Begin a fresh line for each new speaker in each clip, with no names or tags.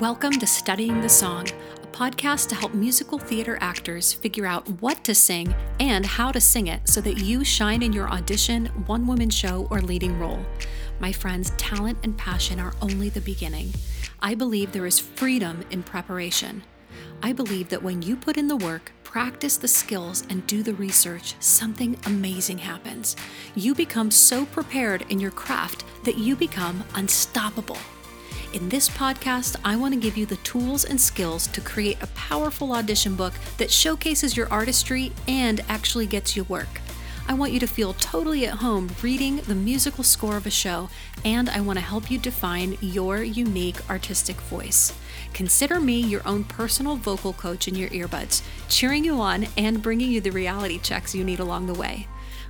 Welcome to Studying the Song, a podcast to help musical theater actors figure out what to sing and how to sing it so that you shine in your audition, one woman show, or leading role. My friends, talent and passion are only the beginning. I believe there is freedom in preparation. I believe that when you put in the work, practice the skills, and do the research, something amazing happens. You become so prepared in your craft that you become unstoppable. In this podcast, I want to give you the tools and skills to create a powerful audition book that showcases your artistry and actually gets you work. I want you to feel totally at home reading the musical score of a show, and I want to help you define your unique artistic voice. Consider me your own personal vocal coach in your earbuds, cheering you on and bringing you the reality checks you need along the way.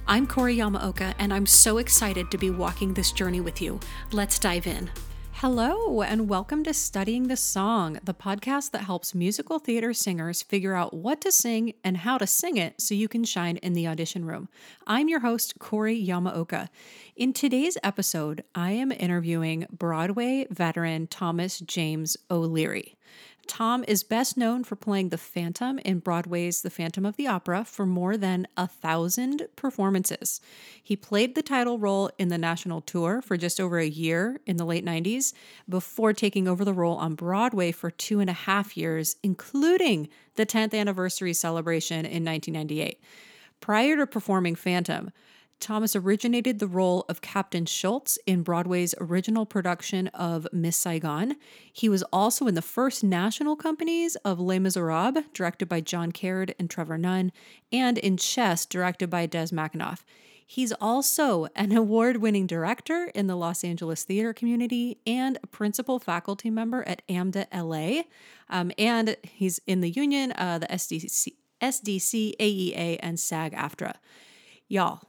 I'm Corey Yamaoka, and I'm so excited to be walking this journey with you. Let's dive in. Hello, and welcome to Studying the Song, the podcast that helps musical theater singers figure out what to sing and how to sing it so you can shine in the audition room. I'm your host, Corey Yamaoka. In today's episode, I am interviewing Broadway veteran Thomas James O'Leary. Tom is best known for playing the Phantom in Broadway's The Phantom of the Opera for more than a thousand performances. He played the title role in the national tour for just over a year in the late 90s before taking over the role on Broadway for two and a half years, including the 10th anniversary celebration in 1998. Prior to performing Phantom, Thomas originated the role of Captain Schultz in Broadway's original production of Miss Saigon. He was also in the first national companies of Les Miserables, directed by John Caird and Trevor Nunn, and in Chess, directed by Des McAnuff. He's also an award winning director in the Los Angeles theater community and a principal faculty member at AMDA LA. Um, and he's in the union, uh, the SDC, SDC, AEA, and SAG AFTRA. Y'all,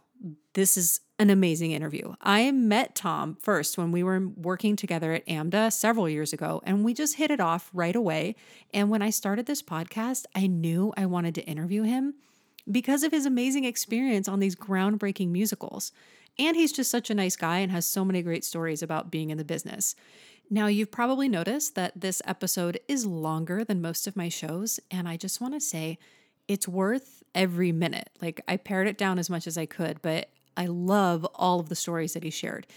this is an amazing interview. I met Tom first when we were working together at AMDA several years ago, and we just hit it off right away. And when I started this podcast, I knew I wanted to interview him because of his amazing experience on these groundbreaking musicals. And he's just such a nice guy and has so many great stories about being in the business. Now, you've probably noticed that this episode is longer than most of my shows, and I just want to say it's worth every minute. Like, I pared it down as much as I could, but I love all of the stories that he shared.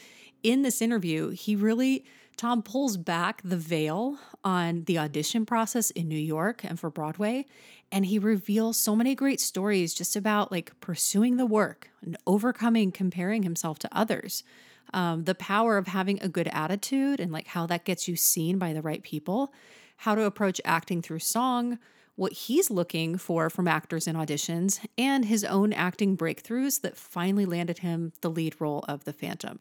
In this interview, he really, Tom pulls back the veil on the audition process in New York and for Broadway. And he reveals so many great stories just about like pursuing the work and overcoming comparing himself to others. Um, the power of having a good attitude and like how that gets you seen by the right people, how to approach acting through song, what he's looking for from actors in auditions, and his own acting breakthroughs that finally landed him the lead role of the Phantom.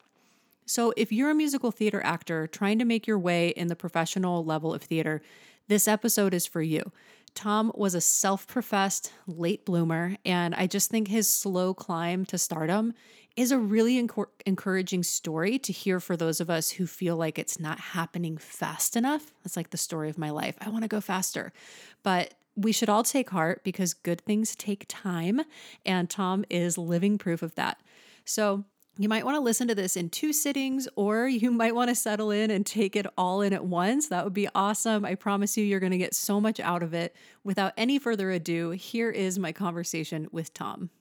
So, if you're a musical theater actor trying to make your way in the professional level of theater, this episode is for you. Tom was a self professed late bloomer, and I just think his slow climb to stardom is a really encouraging story to hear for those of us who feel like it's not happening fast enough. It's like the story of my life. I want to go faster. But we should all take heart because good things take time, and Tom is living proof of that. So, you might want to listen to this in two sittings, or you might want to settle in and take it all in at once. That would be awesome. I promise you, you're going to get so much out of it. Without any further ado, here is my conversation with Tom.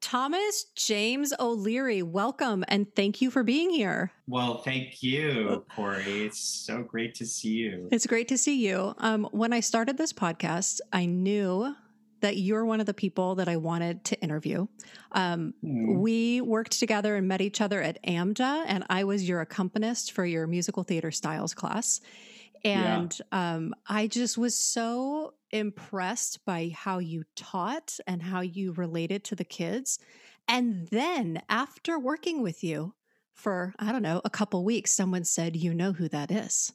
Thomas James O'Leary, welcome and thank you for being here.
Well, thank you, Corey. It's so great to see you.
It's great to see you. Um, when I started this podcast, I knew that you're one of the people that I wanted to interview. Um, mm. We worked together and met each other at AMDA, and I was your accompanist for your musical theater styles class. And yeah. um, I just was so impressed by how you taught and how you related to the kids. And then after working with you for, I don't know, a couple weeks, someone said, You know who that is.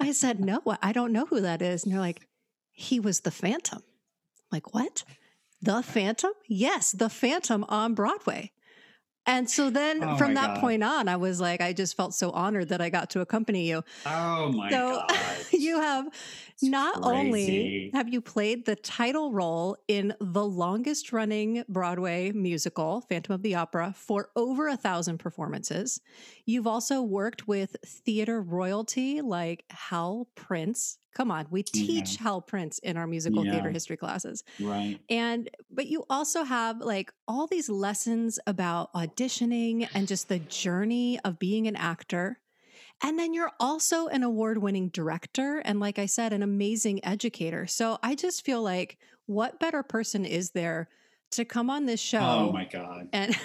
I said, No, I don't know who that is. And they're like, He was the Phantom. I'm like, what? The Phantom? Yes, the Phantom on Broadway. And so then
Oh
from that
God.
point on, I was like, I just felt so honored that I got to accompany you.
Oh my
so
god.
you have
It's
not only have you played the title role in the longest running Broadway musical, Phantom of the Opera, for over a thousand performances, you've also worked with theater royalty like Hal Prince. Come on, we teach Hal Prince in our musical
Yeah.
theater history classes.
right.
And but you also have like all these lessons about auditioning and just the journey of being an actor. And then you're also an award winning director and, like I said, an amazing educator. So I just feel like what better person is there to come on this oh show?
Oh my god.
And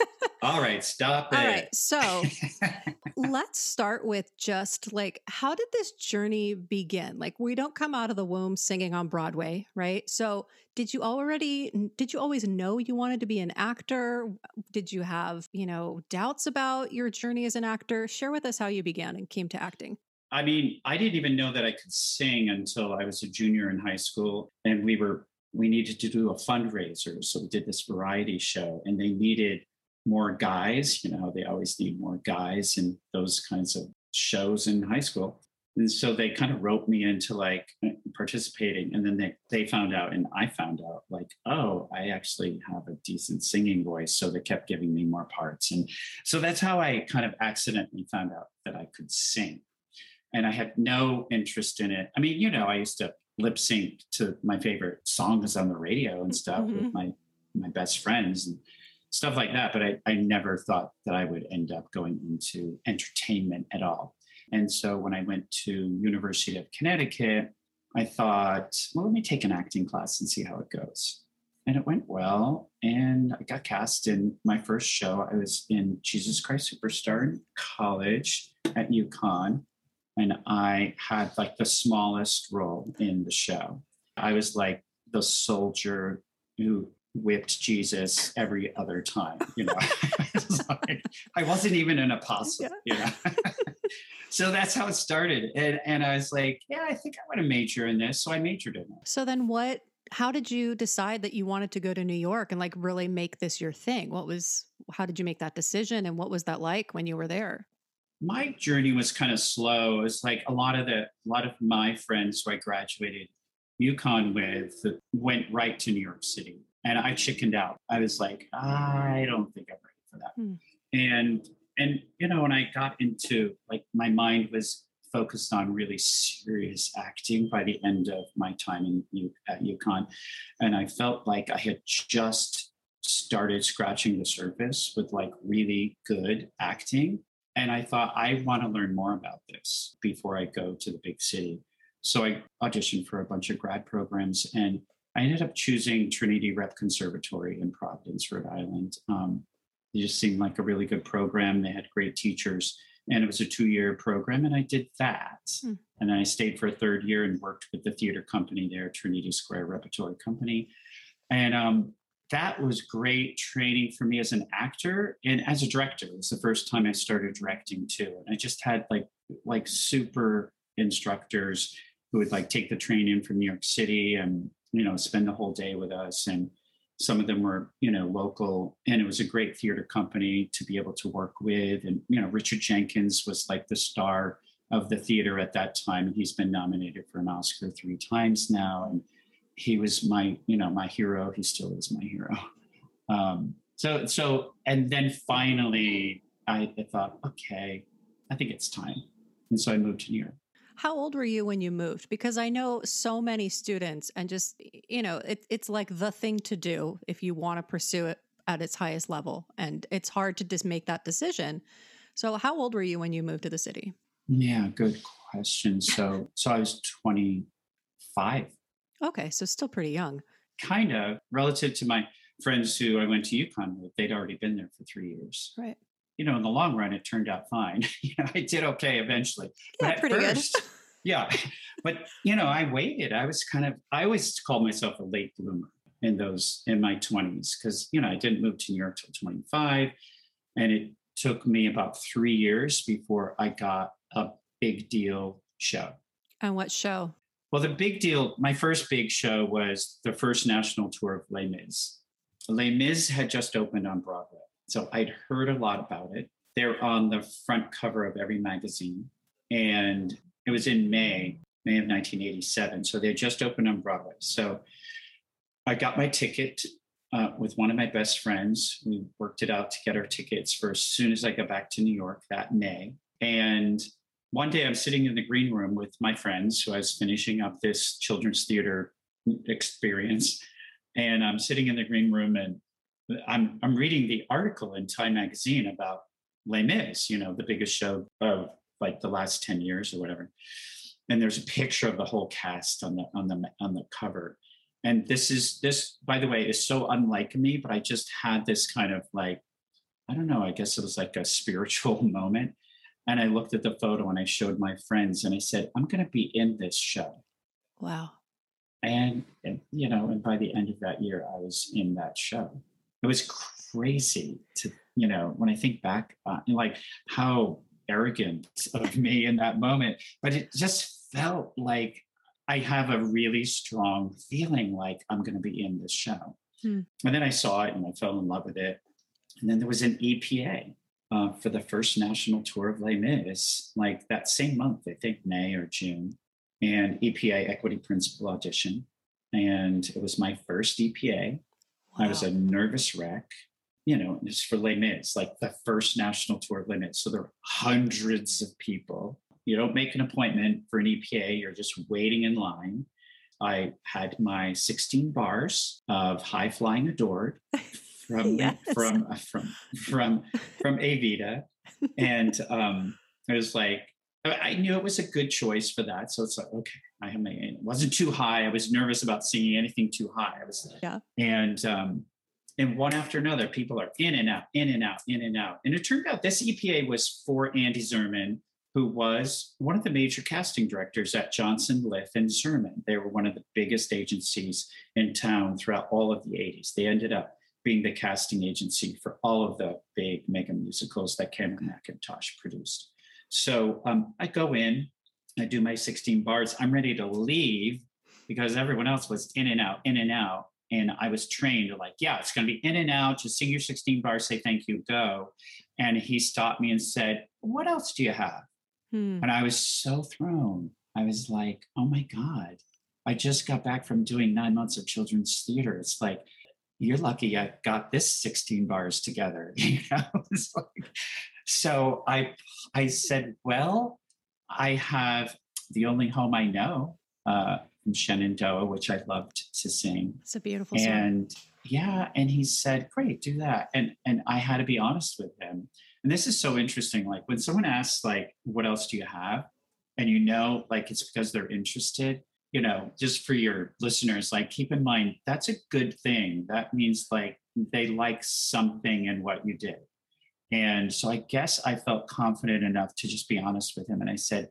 All right, stop it.
all right, so let's start with just like how did this journey begin? Like we don't come out of the womb singing on Broadway, right? So did you already did you always know you wanted to be an actor? Did you have, you know, doubts about your journey as an actor? Share with us how you began and came to acting.
I mean, I didn't even know that I could sing until I was a junior in high school, and we were we needed to do a fundraiser, so we did this variety show, and they needed more guys. You know, how they always need more guys in those kinds of shows in high school, and so they kind of roped me into like participating, and then they they found out, and I found out like, oh, I actually have a decent singing voice, so they kept giving me more parts, and so that's how I kind of accidentally found out that I could sing and I had no interest in it. I mean, you know, I used to lip sync to my favorite songs on the radio and stuff
Mhm.
with my my best friends and stuff like that. But I, I never thought that I would end up going into entertainment at all. And so when I went to University of Connecticut, I thought, well, let me take an acting class and see how it goes. And it went well. And I got cast in my first show. I was in Jesus Christ Superstar in college at UConn and I had like the smallest role in the show. I was like the soldier who whipped Jesus every other time, you know. Like, I wasn't even an apostle, you know. so that's how it started. And, and I was like, yeah, I think I want to major in this. So I majored in it.
So then what how did you decide that you wanted to go to New York and like really make this your thing? What was how did you make that decision and what was that like when you were there?
my journey was kind of slow. It's like a lot of the a lot of my friends who I graduated UConn with went right to New York City, and I chickened out. I was like, I don't think I'm ready for that.
Hmm.
And and you know, when I got into like my mind was focused on really serious acting by the end of my time in U- at UConn, and I felt like I had just started scratching the surface with like really good acting and I thought, I want to learn more about this before I go to the big city. So I auditioned for a bunch of grad programs and I ended up choosing Trinity Rep Conservatory in Providence, Rhode Island. Um, it just seemed like a really good program. They had great teachers and it was a two year program. And I did that.
Hmm.
And then I stayed for a third year and worked with the theater company there, Trinity Square Repertory Company. And um, that was great training for me as an actor and as a director. It was the first time I started directing too. And I just had like like super instructors who would like take the train in from New York City and you know spend the whole day with us. And some of them were you know local, and it was a great theater company to be able to work with. And you know Richard Jenkins was like the star of the theater at that time, and he's been nominated for an Oscar three times now. And he was my you know my hero he still is my hero um so so and then finally I, I thought okay i think it's time and so i moved to new york
How old were you when you moved? Because I know so many students, and just, you know, it, it's like the thing to do if you want to pursue it at its highest level. And it's hard to just make that decision. So, how old were you when you moved to the city?
yeah good question so so i was 25
Okay, so still pretty young.
kind of relative to my friends who i went to UConn with they'd already been there for three years
Right.
You know in the long run it turned out fine. You know i did okay eventually.
Yeah,
at
pretty good.
first, yeah. But you know i waited. I was kind of i always called myself a late bloomer in those in my 20s because you know i didn't move to new york till 25 and it took me about three years before i got a big deal show.
And what show?
well the big deal my first big show was the first national tour of les mis. Les mis had just opened on broadway So I'd heard a lot about it. They're on the front cover of every magazine. And it was in May, May of 1987. So they just opened on Broadway. So I got my ticket uh, with one of my best friends. We worked it out to get our tickets for as soon as I got back to New York that May. And one day I'm sitting in the green room with my friends who I was finishing up this children's theater experience. And I'm sitting in the green room and I'm, I'm reading the article in Time magazine about Les Mis, you know, the biggest show of like the last 10 years or whatever. And there's a picture of the whole cast on the on the on the cover. And this is this, by the way, is so unlike me, but I just had this kind of like, I don't know, I guess it was like a spiritual moment. And I looked at the photo and I showed my friends and I said, I'm going to be in this show.
Wow.
And, and, you know, and by the end of that year, I was in that show. It was crazy to, you know, when I think back, uh, like how arrogant of me in that moment, but it just felt like I have a really strong feeling like I'm going to be in this show. Hmm. And then I saw it and I fell in love with it. And then there was an EPA uh, for the first national tour of Les Mis, like that same month, I think May or June, and EPA Equity Principal audition. And it was my first EPA. Wow. I was a nervous wreck you know, it's for Les Mis, like the first national tour of Les Mis. So there are hundreds of people. You don't make an appointment for an EPA, you're just waiting in line. I had my 16 bars of high flying adored from yes. from uh, from from from Evita, and um, I was like, I knew it was a good choice for that. So it's like, okay, I have my, it wasn't too high. I was nervous about singing anything too high. I was, yeah. And um, and one after another, people are in and out, in and out, in and out. And it turned out this EPA was for Andy Zerman, who was one of the major casting directors at Johnson, Liff, and Zerman. They were one of the biggest agencies in town throughout all of the 80s. They ended up being the casting agency for all of the big mega musicals that Cameron Mackintosh produced. So um, I go in, I do my 16 bars. I'm ready to leave because everyone else was in and out, in and out and I was trained like, yeah, it's going to be in and out. Just sing your 16 bars, say thank you, go. And he stopped me and said, What else do you have? Hmm. And I was so thrown. I was like, Oh my God, I just got back from doing nine months of children's theater. It's like, you're lucky I got this 16 bars together. You know? like, so I I said, Well, I have the only home I know. Uh, from Shenandoah, which I loved to sing.
It's a beautiful
song. And yeah, and he said, "Great, do that." And and I had to be honest with him. And this is so interesting. Like when someone asks, like, "What else do you have?" and you know, like it's because they're interested. You know, just for your listeners, like keep in mind that's a good thing. That means like they like something in what you did. And so I guess I felt confident enough to just be honest with him. And I said,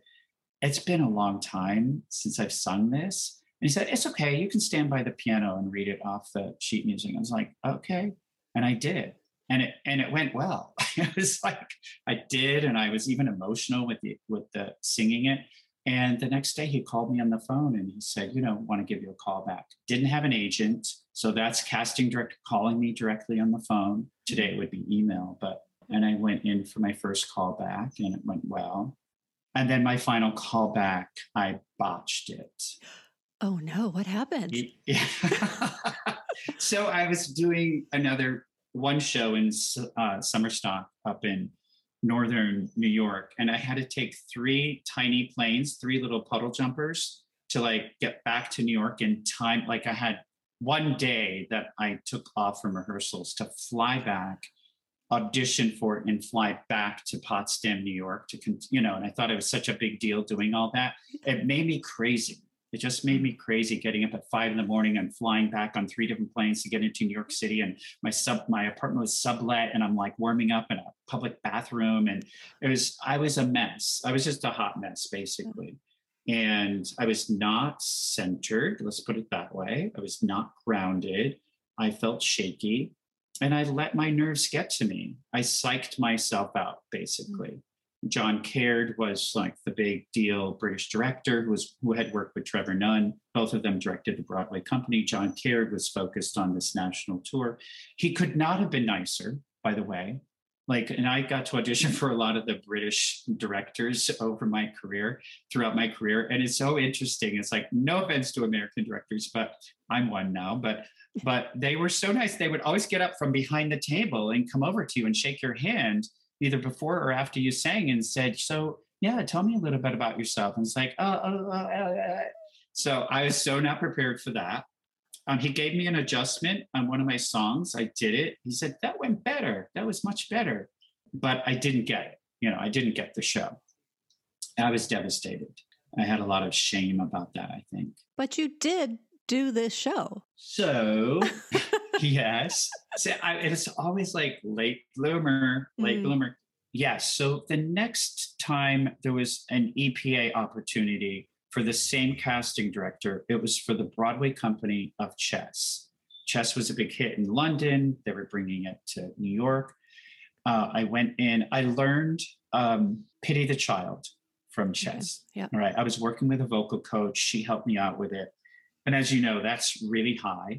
it's been a long time since I've sung this. And he said, It's okay. You can stand by the piano and read it off the sheet music. I was like, Okay. And I did. And it and it went well. it was like I did, and I was even emotional with the with the singing it. And the next day he called me on the phone and he said, you know, want to give you a call back. Didn't have an agent. So that's casting director calling me directly on the phone. Today it would be email, but and I went in for my first call back and it went well. And then my final call back, I botched it.
Oh no, what happened?
Yeah. so I was doing another one show in uh, summer stock up in northern New York, and I had to take three tiny planes, three little puddle jumpers to like get back to New York in time. Like I had one day that I took off from rehearsals to fly back audition for it and fly back to Potsdam, New York to, you know, and I thought it was such a big deal doing all that. It made me crazy. It just made me crazy getting up at five in the morning and flying back on three different planes to get into New York City. And my sub, my apartment was sublet and I'm like warming up in a public bathroom. And it was, I was a mess. I was just a hot mess basically. And I was not centered, let's put it that way. I was not grounded. I felt shaky and I let my nerves get to me. I psyched myself out, basically. Mm-hmm. John Caird was like the big deal British director who was who had worked with Trevor Nunn. Both of them directed the Broadway company. John Caird was focused on this national tour. He could not have been nicer. by the way. Like, and I got to audition for a lot of the British directors over my career, throughout my career. And it's so interesting. It's like, no offense to American directors, but I'm one now. But but they were so nice. They would always get up from behind the table and come over to you and shake your hand, either before or after you sang, and said, So yeah, tell me a little bit about yourself. And it's like, oh, oh, oh, oh. oh, oh. so I was so not prepared for that. Um, he gave me an adjustment on one of my songs. I did it. He said, that went better. That was much better. But I didn't get it. You know, I didn't get the show. I was devastated. I had a lot of shame about that, I think.
But you did do this show.
So, yes. So I, it's always like late bloomer, late mm. bloomer. Yes. So the next time there was an EPA opportunity for the same casting director, it was for the Broadway company of Chess. Chess was a big hit in London. They were bringing it to New York. Uh, I went in, I learned um, Pity the Child from Chess. Okay. Yeah. All right. I was working with a vocal coach. She helped me out with it. And as you know, that's really high.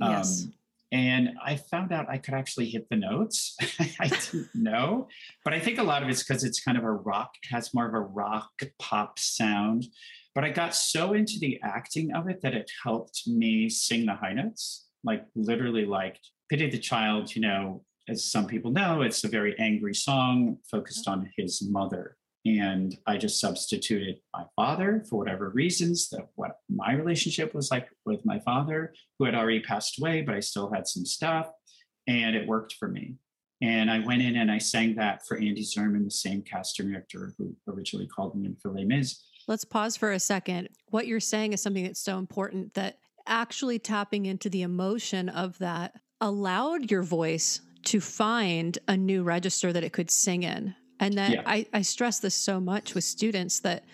Yes.
Um, and I found out I could actually hit the notes. I didn't know, but I think a lot of it's because it's kind of a rock, it has more of a rock pop sound. But I got so into the acting of it that it helped me sing the high notes, like literally like Pity the Child, you know, as some people know, it's a very angry song focused on his mother and I just substituted my father for whatever reasons that what my relationship was like with my father, who had already passed away, but I still had some stuff, and it worked for me. And I went in and I sang that for Andy Zerman, the same casting director who originally called me in for Les Mis.
Let's pause for a second. What you're saying is something that's so important that actually tapping into the emotion of that allowed your voice to find a new register that it could sing in and that yeah. I, I stress this so much with students that,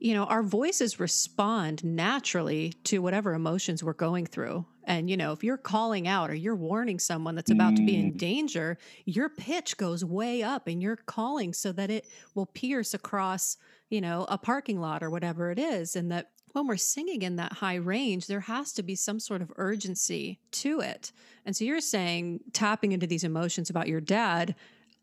you know, our voices respond naturally to whatever emotions we're going through. And, you know, if you're calling out or you're warning someone that's about mm. to be in mm. danger, your pitch goes way up and you're calling so that it will pierce across, you know, a parking lot or whatever it is. And that when we're singing in that high range, there has to be some sort of urgency to it. And so you're saying tapping into these emotions about your dad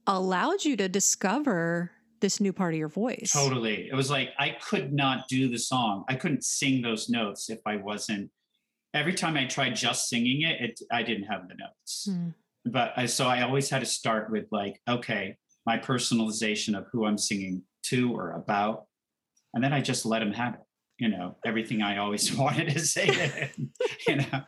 allowed you to discover this new part of your voice.
Totally. It was like I could not do the song. I couldn't sing those notes if I wasn't. Every time I tried just singing it, it I didn't have the notes. Hmm. But I, so I always had to start with like, okay, my personalization of who I'm singing to or about, and then I just let him have it. You know, everything I always wanted to say to him. You know,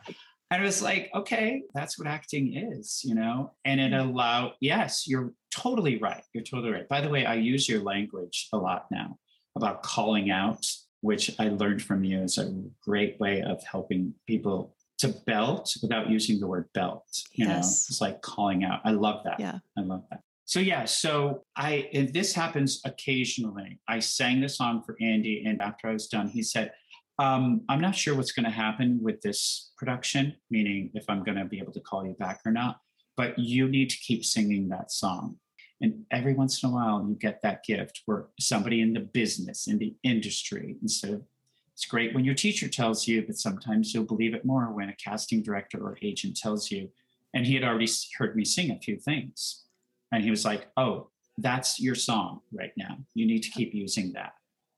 and it was like, okay, that's what acting is, you know? And it mm-hmm. allowed, yes, you're totally right. You're totally right. By the way, I use your language a lot now about calling out, which I learned from you is a great way of helping people to belt without using the word belt. You yes. know, it's like calling out. I love that.
Yeah.
I love that. So yeah, so I and this happens occasionally. I sang the song for Andy, and after I was done, he said, um, I'm not sure what's going to happen with this production, meaning if I'm going to be able to call you back or not, but you need to keep singing that song. And every once in a while, you get that gift where somebody in the business, in the industry, instead of it's great when your teacher tells you, but sometimes you'll believe it more when a casting director or agent tells you. And he had already heard me sing a few things. And he was like, Oh, that's your song right now. You need to keep using that.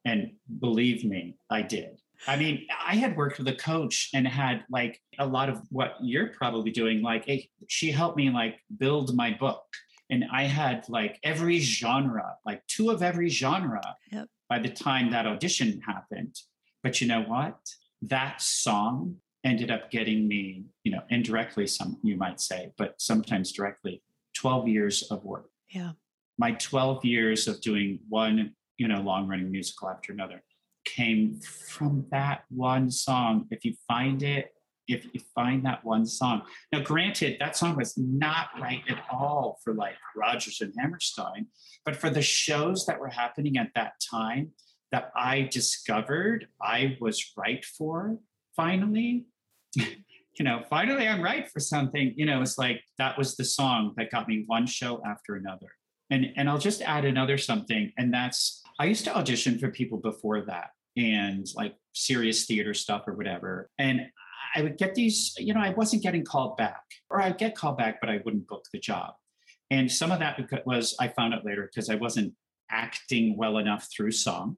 And believe me, I did. I mean, I had worked with a coach and had like a lot of what you're probably doing. Like, hey, she helped me like build my book. And I had like every genre, like two of every genre yep. by the time that audition happened. But you know what? That song ended up getting me, you know, indirectly, some you might say, but sometimes directly, 12 years of work.
Yeah.
My 12 years of doing one, you know, long running musical after another came from that one song. If you find it, if you find that one song. Now, granted, that song was not right at all for like Rodgers and Hammerstein, but for the shows that were happening at that time that I discovered I was right for finally. you know, finally I'm right for something. You know, it's like that was the song that got me one show after another. And and I'll just add another something, and that's I used to audition for people before that and like serious theater stuff or whatever. And I would get these, you know, I wasn't getting called back, or I'd get called back, but I wouldn't book the job. And some of that was, I found out later because I wasn't acting well enough through song.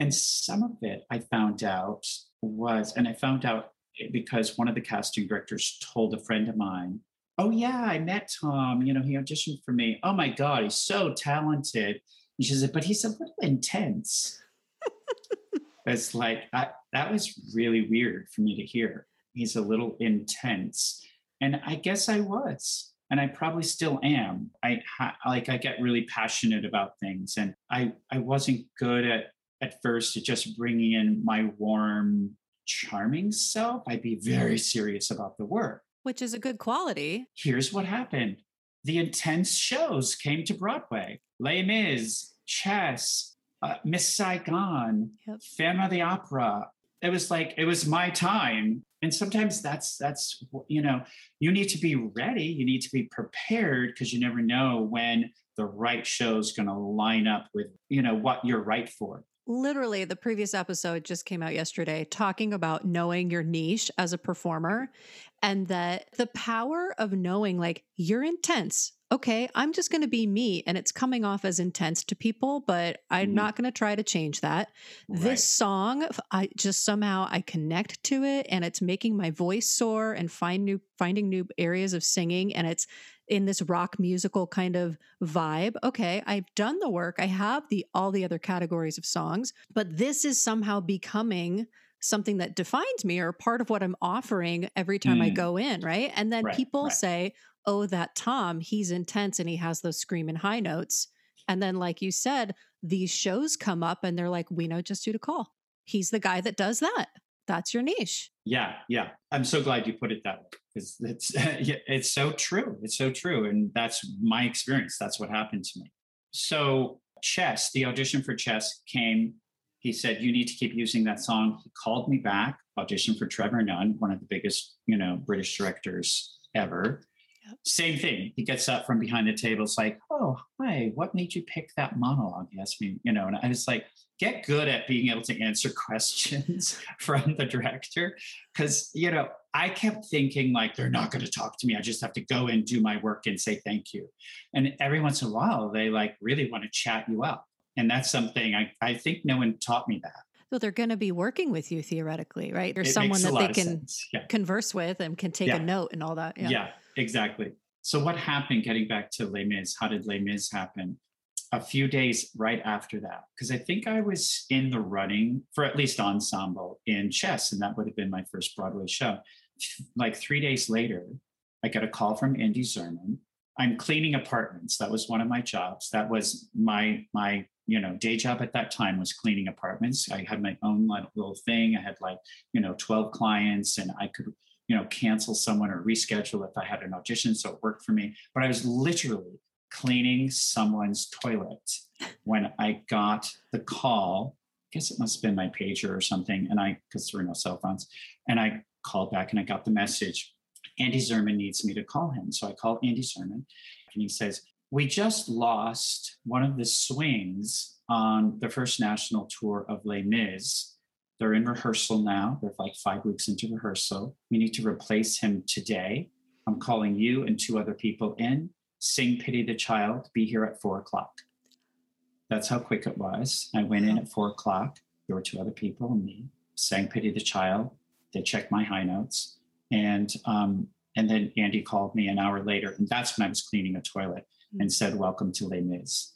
And some of it I found out was, and I found out because one of the casting directors told a friend of mine, Oh, yeah, I met Tom. You know, he auditioned for me. Oh my God, he's so talented. And she said, But he's a little intense. it's like, I, that was really weird for me to hear. He's a little intense. And I guess I was and I probably still am. I ha- like I get really passionate about things, and I I wasn't good at at first at just bringing in my warm, charming self. I'd be very serious about the work,
which is a good quality.
Here's what happened: the intense shows came to Broadway. Les Mis, Chess, uh, Miss Saigon, yep. Phantom of the Opera. It was like it was my time. And sometimes that's that's you know you need to be ready. You need to be prepared because you never know when the right show is going to line up with you know what you're right for.
Literally the previous episode just came out yesterday talking about knowing your niche as a performer and that the power of knowing like you're intense okay, I'm just going to be me and it's coming off as intense to people, but I'm mm-hmm. not going to try to change that. Right. This song, I just somehow I connect to it and it's making my voice soar and find new finding new areas of singing and it's in this rock musical kind of vibe. Okay, I've done the work. I have the all the other categories of songs, but this is somehow becoming something that defines me or part of what I'm offering every time mm. I go in, right? And then right, people right. say, oh, that Tom, he's intense and he has those screaming high notes. And then, like you said, these shows come up and they're like, we know just who to call. He's the guy that does that. That's your niche.
Yeah, yeah. I'm so glad you put it that way because it's it's so true. It's so true, and that's my experience. That's what happened to me. So, Chess, the audition for Chess came. He said, "You need to keep using that song." He called me back, auditioned for Trevor Nunn, one of the biggest, you know, British directors ever. Same thing. He gets up from behind the table. It's like, oh, hi, what made you pick that monologue? He asked me, you know, and I was like, get good at being able to answer questions from the director. Cause, you know, I kept thinking like, they're not going to talk to me. I just have to go and do my work and say thank you. And every once in a while, they like really want to chat you up. And that's something I, I think no one taught me that.
So they're going to be working with you theoretically, right? There's it someone that they can yeah. converse with and can take yeah. a note and all that.
Yeah. yeah. Exactly. So what happened getting back to Les Mis? How did Les Mis happen? A few days right after that, because I think I was in the running for at least ensemble in chess, and that would have been my first Broadway show. Like three days later, I got a call from Andy Zerman. I'm cleaning apartments. That was one of my jobs. That was my my you know day job at that time was cleaning apartments. I had my own little thing. I had like you know 12 clients, and I could you know, cancel someone or reschedule if I had an audition. So it worked for me. But I was literally cleaning someone's toilet when I got the call. I guess it must have been my pager or something. And I, because there were no cell phones, and I called back and I got the message Andy Zerman needs me to call him. So I call Andy Zerman and he says, We just lost one of the swings on the first national tour of Les Mis they're in rehearsal now. They're like five weeks into rehearsal. We need to replace him today. I'm calling you and two other people in. Sing Pity the Child, be here at four o'clock. That's how quick it was. I went in at four o'clock. There were two other people and me. Sang Pity the Child. They checked my high notes. And um, and then Andy called me an hour later, and that's when I was cleaning a toilet and said, Welcome to Les Mis.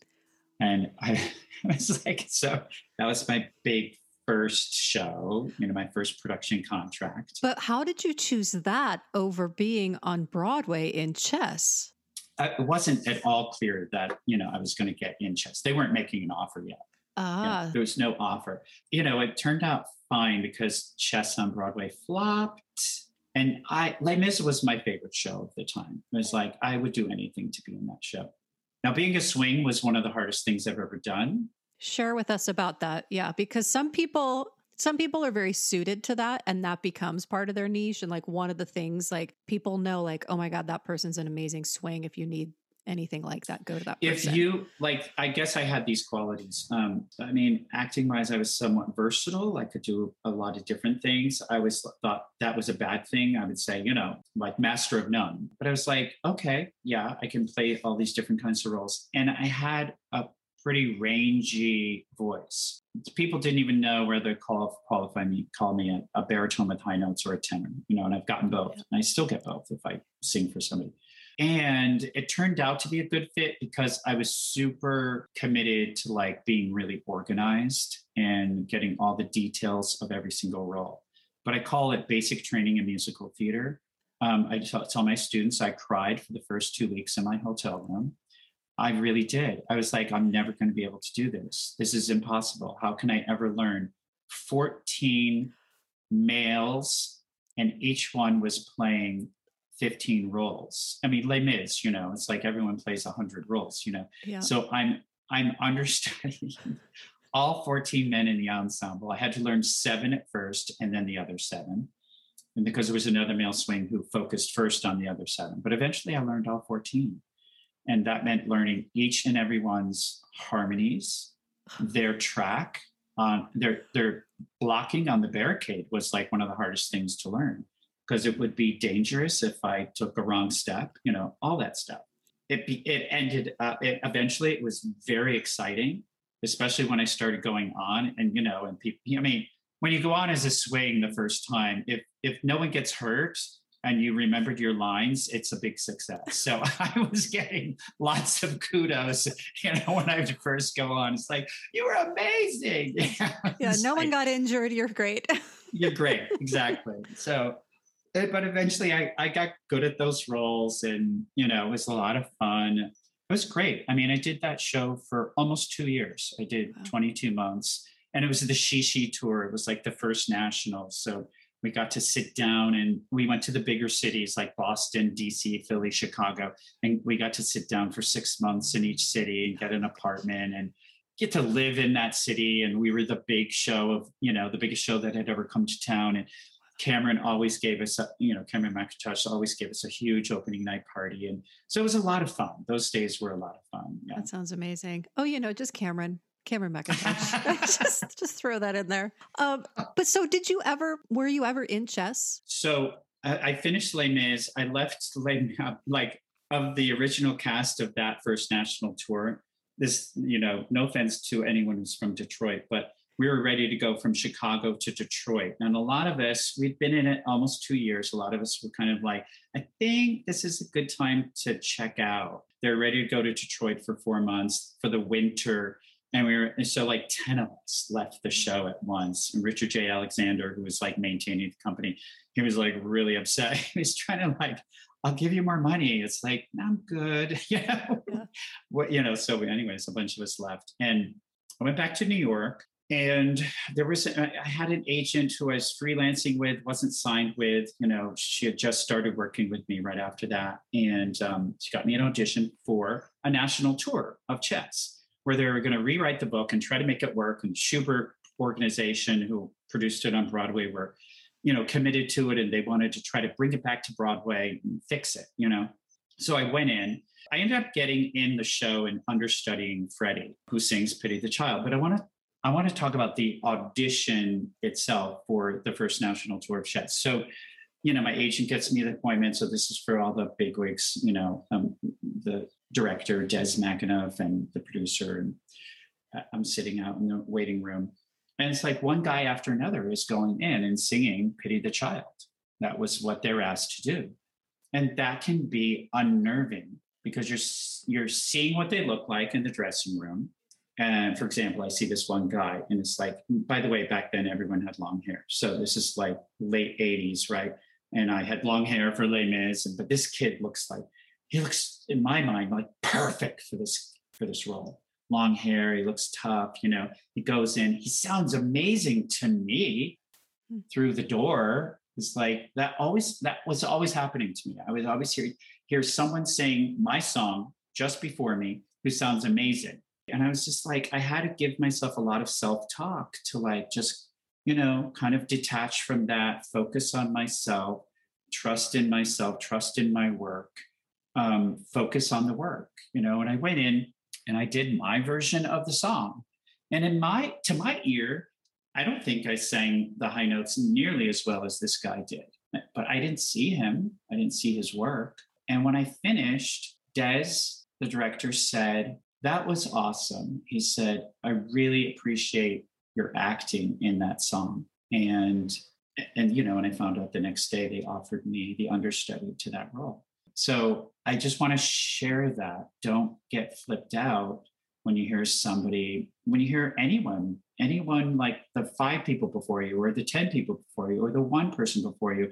And I, I was like, so that was my big first show, you know, my first production contract.
But how did you choose that over being on Broadway in chess?
It wasn't at all clear that, you know, I was going to get in chess. They weren't making an offer yet. Ah. Yeah, there was no offer. You know, it turned out fine because chess on Broadway flopped. And I, Les Mis was my favorite show of the time. It was like, I would do anything to be in that show. Now, being a swing was one of the hardest things I've ever done
Share with us about that. Yeah, because some people some people are very suited to that and that becomes part of their niche and like one of the things like people know like oh my god that person's an amazing swing if you need anything like that go to that
person? If you like, I guess I had these qualities. Um, I mean, acting wise, I was somewhat versatile. I could do a lot of different things. I always thought that was a bad thing. I would say, you know, like master of none. But I was like, okay, yeah, I can play all these different kinds of roles. And I had a pretty rangy voice. People didn't even know whether to call, qualify me, call me a, a baritone with high notes or a tenor, you know, and I've gotten both. And I still get both if I sing for somebody. And it turned out to be a good fit because I was super committed to like being really organized and getting all the details of every single role. But I call it basic training in musical theater. Um, I tell, tell my students I cried for the first two weeks in my hotel room. I really did. I was like, I'm never going to be able to do this. This is impossible. How can I ever learn 14 males and each one was playing 15 roles. I mean, Les Mis, you know, it's like everyone plays 100 roles, you know. Yeah. So I'm I'm understudying all 14 men in the ensemble. I had to learn seven at first and then the other seven. And because there was another male swing who focused first on the other seven. But eventually I learned all 14. And that meant learning each and everyone's harmonies, their track, on their their blocking on the barricade was like one of the hardest things to learn because it would be dangerous if I took a wrong step, you know, all that stuff. It, be, it ended up, it, eventually it was very exciting, especially when I started going on and, you know, and people, I mean, when you go on as a swing the first time, if, if no one gets hurt and you remembered your lines, it's a big success. So I was getting lots of kudos, you know, when I would first go on. It's like, you were amazing.
yeah, no like, one got injured. You're great.
you're great. Exactly. So eh, but eventually I, I got good at those roles and you know it was a lot of fun it was great i mean i did that show for almost two years i did wow. 22 months and it was the shishi tour it was like the first national so we got to sit down and we went to the bigger cities like boston dc philly chicago and we got to sit down for six months in each city and get an apartment and get to live in that city and we were the big show of you know the biggest show that had ever come to town and Cameron always gave us, a, you know, Cameron Mackintosh always gave us a huge opening night party. And so it was a lot of fun. Those days were a lot of fun.
Yeah. That sounds amazing. Oh, you know, just Cameron. Cameron Mackintosh. just, just throw that in there. Um, but so, did you ever? Were you ever in chess?
So I, I finished Les Mis. I left Les Mis like of the original cast of that first national tour. This, you know, no offense to anyone who's from Detroit, but we were ready to go from Chicago to Detroit. And a lot of us, we'd been in it almost two years. A lot of us were kind of like, I think this is a good time to check out. They're ready to go to Detroit for four months for the winter. And we were, and so like 10 of us left the show at once. And Richard Jay Alexander, who was like maintaining the company, he was like really upset. he was trying to like, I'll give you more money. It's like, I'm good. you know, yeah. what, you know, so anyways, a bunch of us left and I went back to New York and there was i had an agent who I was freelancing with, wasn't signed with. You know, she had just started working with me right after that, and um, she got me an audition for a national tour of chess, where they were going to rewrite the book and try to make it work. And Shubert organization, who produced it on Broadway, were you know committed to it, and they wanted to try to bring it back to Broadway and fix it. You know, so I went in. I ended up getting in the show and understudying Freddie, who sings "Pity the Child." But I want to I want to talk about the audition itself for the first national tour of chess. So, you know, my agent gets me the appointment. So this is for all the big bigwigs, you know, um, the director, Des McAnuff, and the producer. And uh, I'm sitting out in the waiting room. And it's like one guy after another is going in and singing Pity the Child. That was what they're asked to do. And that can be unnerving because you're you're seeing what they look like in the dressing room and for example, I see this one guy, and it's like, by the way, back then everyone had long hair. So this is like late 80s, right? And I had long hair for Les Mis, but this kid looks like he looks in my mind like perfect for this for this role. Long hair, he looks tough, you know. He goes in, he sounds amazing to me hmm. through the door. It's like that always that was always happening to me. I was always hear hear someone saying my song just before me who sounds amazing and I was just like, I had to give myself a lot of self talk to like just, you know, kind of detach from that, focus on myself, trust in myself, trust in my work. Um, focus on the work, you know. And I went in and I did my version of the song. And in my to my ear, I don't think I sang the high notes nearly as well as this guy did. But I didn't see him. I didn't see his work. And when I finished, Des, the director, said, That was awesome. He said, I really appreciate your acting in that song. And and you know, and I found out the next day they offered me the understudy to that role. So I just want to share that. Don't get flipped out when you hear somebody, when you hear anyone, anyone like the five people before you, or the 10 people before you, or the one person before you.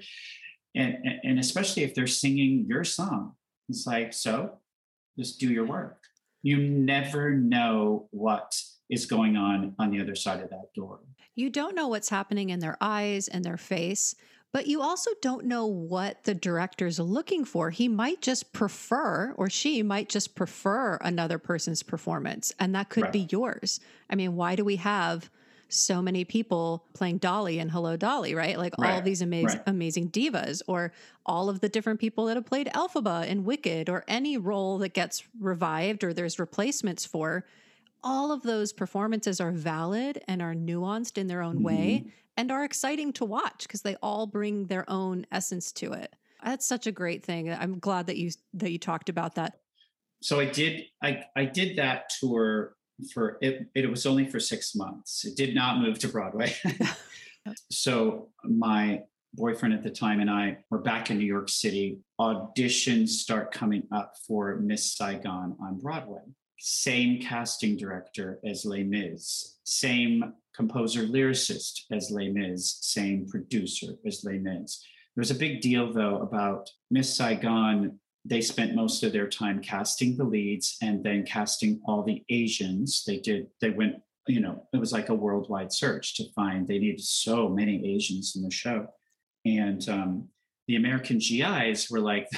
And, and especially if they're singing your song, it's like, so just do your work. You never know what is going on on the other side of that door.
You don't know what's happening in their eyes and their face, but you also don't know what the director's looking for. He might just prefer, or she might just prefer another person's performance, and that could right. be yours. I mean, why do we have so many people playing Dolly and Hello Dolly, right? Like right. all these amazing, right. amazing divas, or all of the different people that have played Elphaba in Wicked, or any role that gets revived or there's replacements for all of those performances are valid and are nuanced in their own mm-hmm. way and are exciting to watch because they all bring their own essence to it. That's such a great thing. I'm glad that you that you talked about that.
So I did I I did that tour for it it was only for 6 months. It did not move to Broadway. so my boyfriend at the time and I were back in New York City. Auditions start coming up for Miss Saigon on Broadway same casting director as Les Mis, same composer lyricist as Les Mis, same producer as Les Mis. There was a big deal though about Miss Saigon. They spent most of their time casting the leads and then casting all the Asians. They did, they went, you know, it was like a worldwide search to find, they needed so many Asians in the show. And um, the American GIs were like,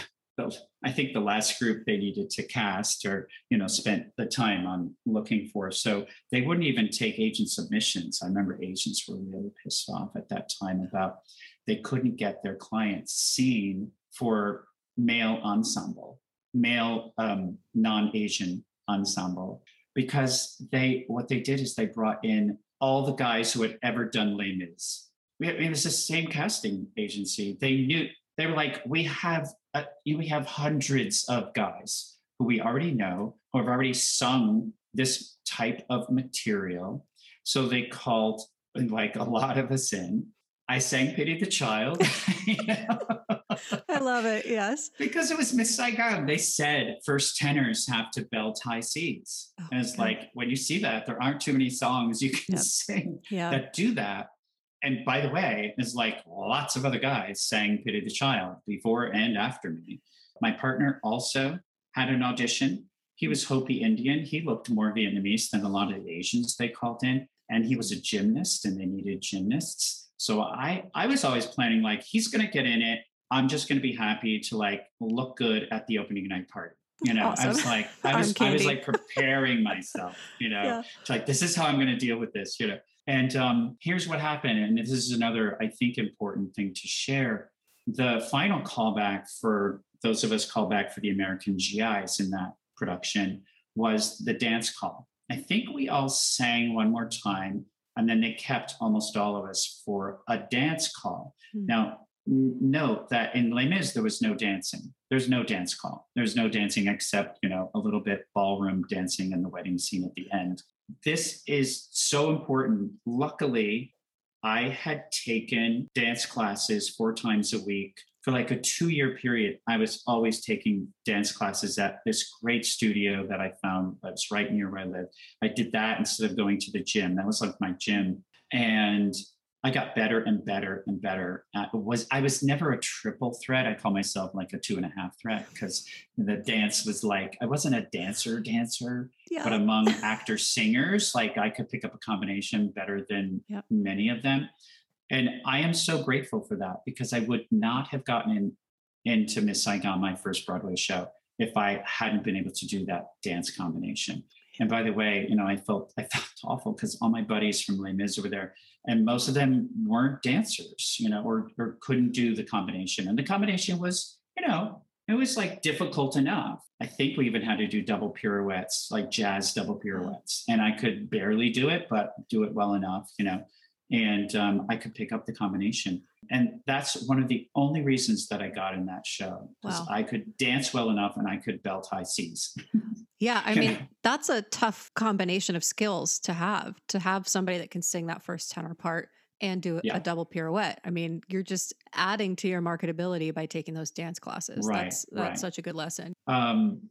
I think the last group they needed to cast or you know spent the time on looking for. So they wouldn't even take agent submissions. I remember agents were really pissed off at that time about they couldn't get their clients seen for male ensemble, male um, non-Asian ensemble, because they what they did is they brought in all the guys who had ever done Les Mis. mean, it's the same casting agency. They knew they were like, we have uh, we have hundreds of guys who we already know who have already sung this type of material. So they called like a lot of us in. I sang Pity the Child.
I love it. Yes.
Because it was Miss Saigon. They said first tenors have to belt high C's. Oh, and it's okay. like when you see that, there aren't too many songs you can yep. sing yeah. that do that and by the way, it's like lots of other guys sang Pity the Child before and after me. My partner also had an audition. He was Hopi Indian. He looked more Vietnamese than a lot of the Asians they called in. And he was a gymnast and they needed gymnasts. So I I was always planning like he's gonna get in it. I'm just gonna be happy to like look good at the opening night party. You know, awesome. I was like, I was I was like preparing myself, you know, yeah. to like this is how I'm gonna deal with this, you know. And um, here's what happened. And this is another, I think, important thing to share. The final callback for those of us called back for the American GIs in that production was the dance call. I think we all sang one more time, and then they kept almost all of us for a dance call. Mm-hmm. Now, note that in Les Mis, there was no dancing. There's no dance call. There's no dancing except, you know, a little bit ballroom dancing in the wedding scene at the end this is so important. Luckily, I had taken dance classes four times a week for like a two year period. I was always taking dance classes at this great studio that I found that was right near where I live. I did that instead of going to the gym. That was like my gym. And I got better and better and better. Uh, was I was never a triple threat. I call myself like a two and a half threat because the dance was like I wasn't a dancer dancer, yeah. but among actor singers, like I could pick up a combination better than yep. many of them. And I am so grateful for that because I would not have gotten in into Miss Saigon, my first Broadway show, if I hadn't been able to do that dance combination. And by the way, you know, I felt I felt awful because all my buddies from Les Mis were there, and most of them weren't dancers, you know, or or couldn't do the combination. And the combination was, you know, it was like difficult enough. I think we even had to do double pirouettes, like jazz double pirouettes. And I could barely do it, but do it well enough, you know. And um, I could pick up the combination. And that's one of the only reasons that I got in that show. Wow. I could dance well enough and I could belt high C's.
yeah. I mean, that's a tough combination of skills to have, to have somebody that can sing that first tenor part and do yeah. a double pirouette. I mean, you're just adding to your marketability by taking those dance classes. Right, that's that's right. such a good lesson. Um,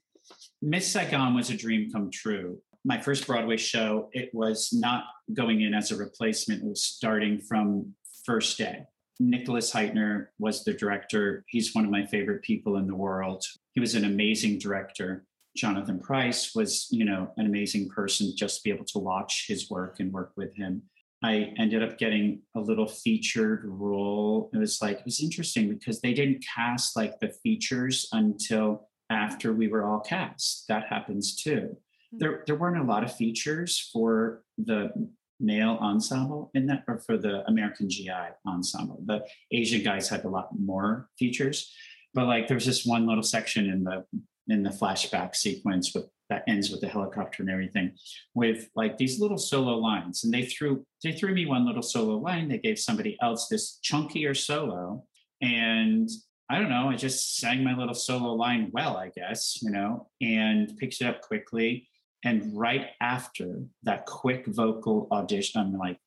Miss Saigon was a dream come true. My first Broadway show, it was not going in as a replacement. It was starting from first day. Nicholas Hytner was the director. He's one of my favorite people in the world. He was an amazing director. Jonathan Pryce was, you know, an amazing person just to be able to watch his work and work with him. I ended up getting a little featured role. It was like, it was interesting because they didn't cast like the features until after we were all cast. That happens too. Hmm. There, there weren't a lot of features for the male ensemble in that, or for the American GI ensemble. The Asian guys had a lot more features, but like there's this one little section in the in the flashback sequence with that ends with the helicopter and everything with like these little solo lines. And they threw they threw me one little solo line they gave somebody else this chunkier solo. And i don't know i just sang my little solo line well i guess you know and picked it up quickly and right after that quick vocal audition i'm like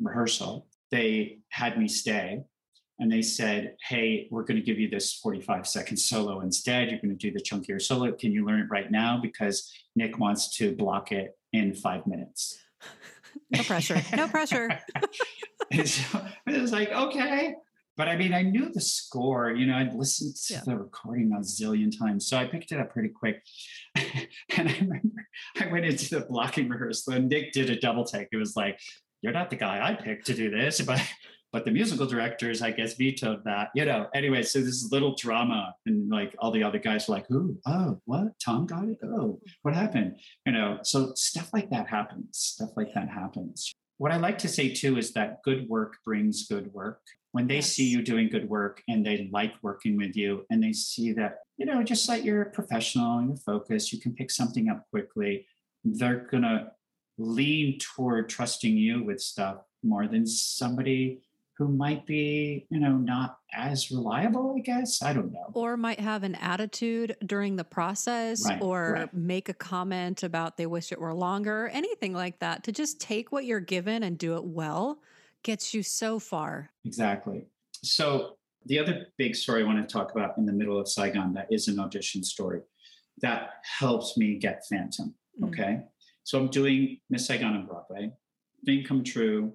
rehearsal they had me stay and they said, Hey, we're going to give you this 45 second solo instead. You're going to do the chunkier solo. Can you learn it right now? Because Nick wants to block it in five minutes.
no pressure. No pressure.
so it was like, okay. But I mean, I knew the score, you know, I'd listened to yeah. the recording a zillion times. So I picked it up pretty quick. and I remember I went into the blocking rehearsal and Nick did a double take. It was like, you're not the guy I picked to do this, but but the musical directors, I guess, vetoed that. You know, anyway, so this little drama, and like all the other guys were like, "Who? Oh, what? Tom got it? Oh, what happened?" You know, so stuff like that happens. Stuff like that happens. What I like to say too is that good work brings good work. When they see you doing good work and they like working with you, and they see that you know, just like you're a professional and you're focused, you can pick something up quickly. They're gonna lean toward trusting you with stuff more than somebody who might be, you know, not as reliable, I guess. I don't know.
Or might have an attitude during the process right, or right. make a comment about they wish it were longer, anything like that. To just take what you're given and do it well gets you so far.
Exactly. So, the other big story I want to talk about in the middle of Saigon that is an audition story that helps me get Phantom. Mm. Okay. Mm. So, I'm doing Miss Saigon on Broadway, Dream Come True.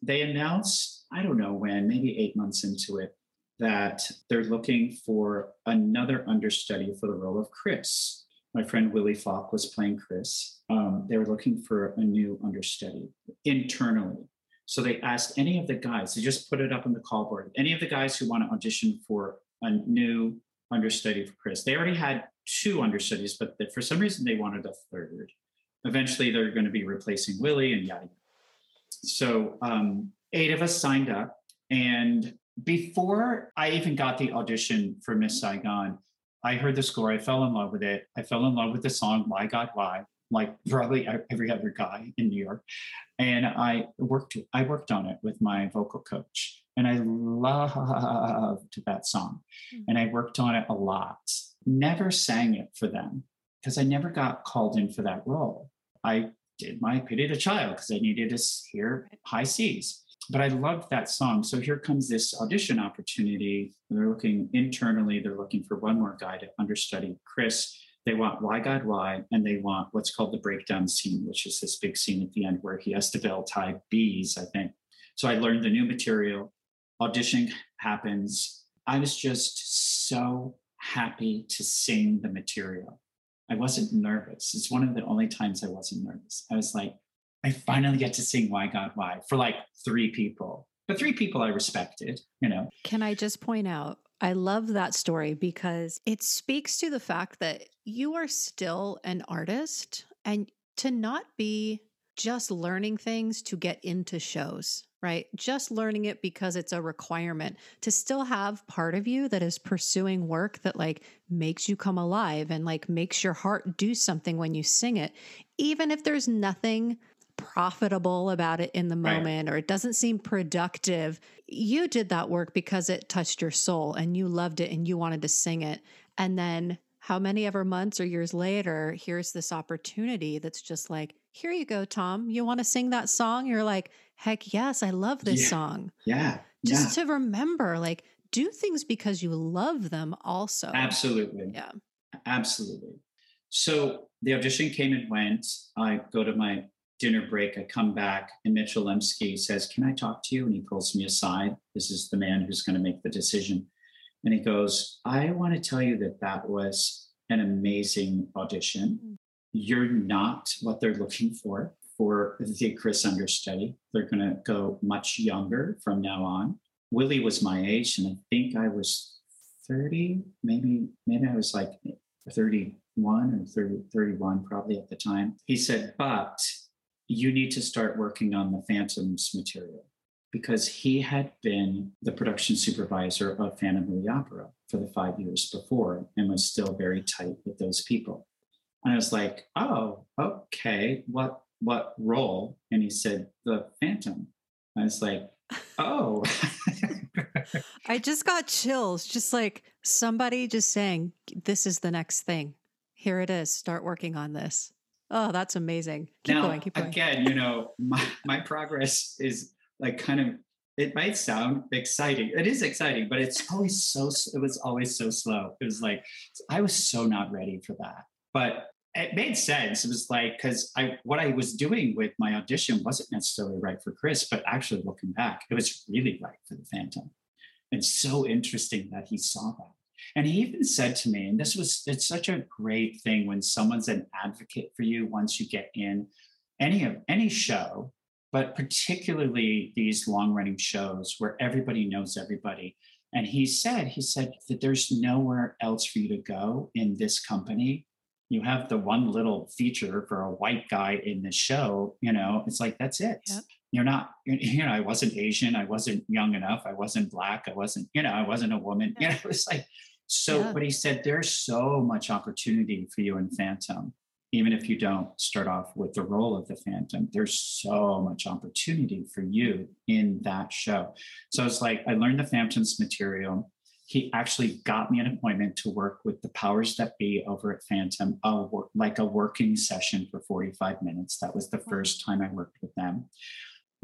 They announced I don't know when, maybe eight months into it, that they're looking for another understudy for the role of Chris. My friend Willy Falk was playing Chris. Um, they were looking for a new understudy internally. So they asked any of the guys, they just put it up on the call board, any of the guys who want to audition for a new understudy for Chris. They already had two understudies, but for some reason they wanted a third. Eventually they're going to be replacing Willie and yada. So um, eight of us signed up. And before I even got the audition for Miss Saigon, I heard the score. I fell in love with it. I fell in love with the song "Why God Why," like probably every other guy in New York. And I worked. I worked on it with my vocal coach, and I loved that song. Mm-hmm. And I worked on it a lot. Never sang it for them because I never got called in for that role. I did my pity the child because I needed to hear high C's but I loved that song. So here comes this audition opportunity. They're looking internally, they're looking for one more guy to understudy Chris. They want Why God Why, and they want what's called the breakdown scene, which is this big scene at the end where he has to bell tie bees, I think. So I learned the new material. Auditioning happens. I was just so happy to sing the material. I wasn't nervous. It's one of the only times I wasn't nervous. I was like, I finally get to sing Why God Why for like three people. But three people I respected, you know.
Can I just point out, I love that story because it speaks to the fact that you are still an artist and to not be just learning things to get into shows, right? Just learning it because it's a requirement to still have part of you that is pursuing work that like makes you come alive and like makes your heart do something when you sing it, even if there's nothing profitable about it in the moment right. or it doesn't seem productive. You did that work because it touched your soul and you loved it and you wanted to sing it. And then how many ever months or years later, here's this opportunity that's just like, here you go, Tom. You want to sing that song? You're like, heck yes, I love this
yeah.
song.
Yeah.
Just
yeah.
to remember, like, do things because you love them also.
Absolutely.
Yeah.
Absolutely. So the audition came and went. I go to my dinner break. I come back, and Mitchell Lemsky says, Can I talk to you? And he pulls me aside. This is the man who's going to make the decision. And he goes, I want to tell you that that was an amazing audition. You're not what they're looking for for the Chris understudy. They're going to go much younger from now on. Willy was my age, and I think I was 30, maybe, maybe I was like 31 or 30, 31 probably at the time. He said, but you need to start working on the Phantoms material because he had been the production supervisor of Phantom of the Opera for the five years before and was still very tight with those people. And I was like, oh, okay, what what role? And he said, the Phantom. I was like, oh.
I just got chills, just like somebody just saying, this is the next thing. Here it is. Start working on this. Oh, that's amazing. Keep
now,
going. Keep going.
Again, you know, my, my progress is like kind of it might sound exciting. It is exciting, but it's always so it was always so slow. It was like I was so not ready for that. But it made sense. It was like because I what I was doing with my audition wasn't necessarily right for Chris, but actually looking back, it was really right for the Phantom. It's so interesting that he saw that. And he even said to me, and this was it's such a great thing when someone's an advocate for you once you get in any of any show, but particularly these long running shows where everybody knows everybody. And he said, he said that there's nowhere else for you to go in this company. You have the one little feature for a white guy in the show, you know, it's like, that's it. Yep. You're not, you know, I wasn't Asian. I wasn't young enough. I wasn't black. I wasn't, you know, I wasn't a woman. You know, it was like, so, yeah. but he said, there's so much opportunity for you in Phantom even if you don't start off with the role of the phantom. There's so much opportunity for you in that show. So it's like i learned the phantoms material. He actually got me an appointment to work with the powers that be over at phantom a like a working session for 45 minutes. That was the first time i worked with them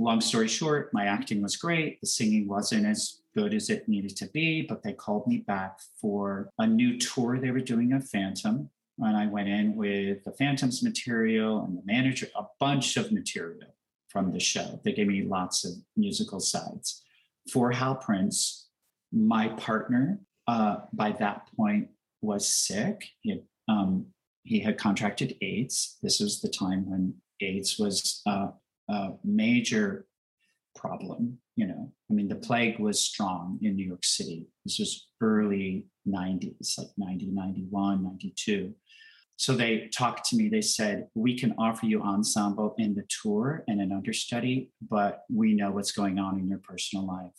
long story short my acting was great the singing wasn't as good as it needed to be but they called me back for a new tour they were doing of phantom and I went in with the Phantoms material and the manager, a bunch of material from the show. They gave me lots of musical sides. For Hal Prince, my partner uh, by that point was sick. He had, um, he had contracted AIDS. This was the time when AIDS was uh, a major problem. You know, I mean, the plague was strong in New York City. This was early 90s, like 90, 91, 92. So they talked to me. They said, We can offer you ensemble in the tour and an understudy, but we know what's going on in your personal life.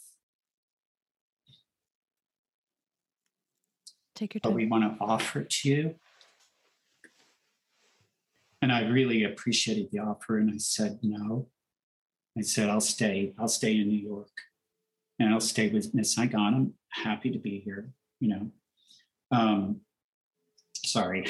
Take your time.
But we want to offer it to you. And I really appreciated the offer. And I said, No. I said, I'll stay. I'll stay in New York and I'll stay with Miss Saigon. I'm happy to be here, you know. Um, sorry.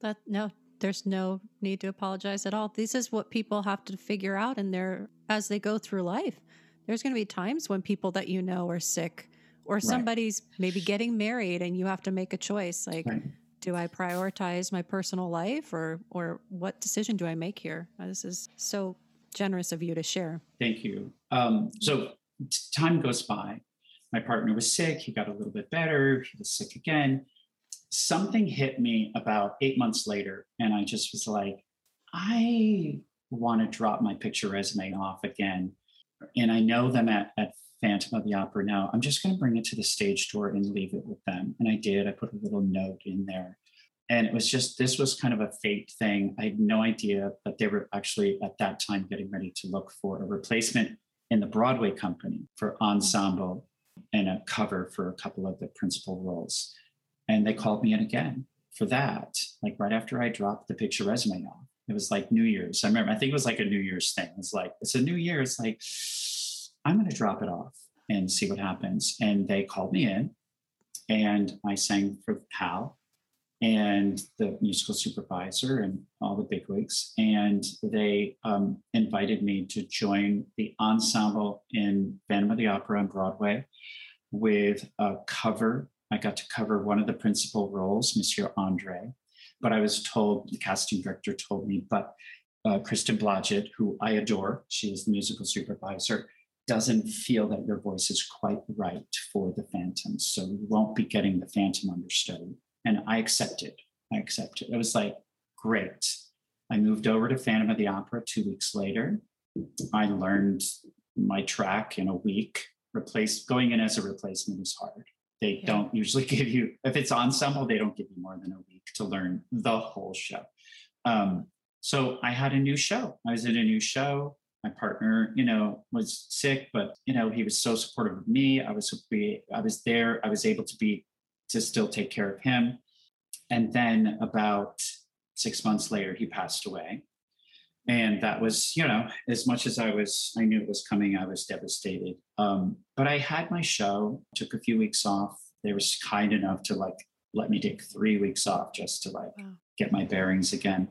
That no, there's no need to apologize at all. This is what people have to figure out in their as they go through life. There's going to be times when people that you know are sick or somebody's right. maybe getting married and you have to make a choice like right. Do I prioritize my personal life or or what decision do I make here? Uh, this is so generous of you to share.
Thank you. Um, so time goes by. My partner was sick. He got a little bit better. He was sick again something hit me about eight months later, and I just was like, I want to drop my picture resume off again. And I know them at, at Phantom of the Opera now. I'm just going to bring it to the stage door and leave it with them. And I did. I put a little note in there. And it was just, this was kind of a fate thing. I had no idea that they were actually at that time getting ready to look for a replacement in the Broadway company for ensemble and a cover for a couple of the principal roles. And they called me in again for that, like right after I dropped the picture resume off. It was like New Year's. I remember, I think it was like a New Year's thing. It's like, it's a New Year. It's like, I'm going to drop it off and see what happens. And they called me in and I sang for Hal and the musical supervisor and all the bigwigs. And they um, invited me to join the ensemble in Phantom of the Opera on Broadway with a cover. I got to cover one of the principal roles, Monsieur Andre. But I was told, the casting director told me, but uh, Kristen Blodgett, who I adore, she is the musical supervisor, doesn't feel that your voice is quite right for the Phantom. So you won't be getting the Phantom understudy. And I accepted. I accepted. It was like, great. I moved over to Phantom of the Opera two weeks later. I learned my track in a week. Replace going in as a replacement is hard. They yeah. don't usually give you, if it's ensemble, they don't give you more than a week to learn the whole show. Um, so I had a new show. I was in a new show. My partner, you know, was sick, but you know, he was so supportive of me. I was I was there. I was able to be to still take care of him. And then about six months later, he passed away. And that was, you know, as much as I was, I knew it was coming, I was devastated. Um, but I had my show, took a few weeks off. They were kind enough to like let me take three weeks off just to like wow. Get my bearings again.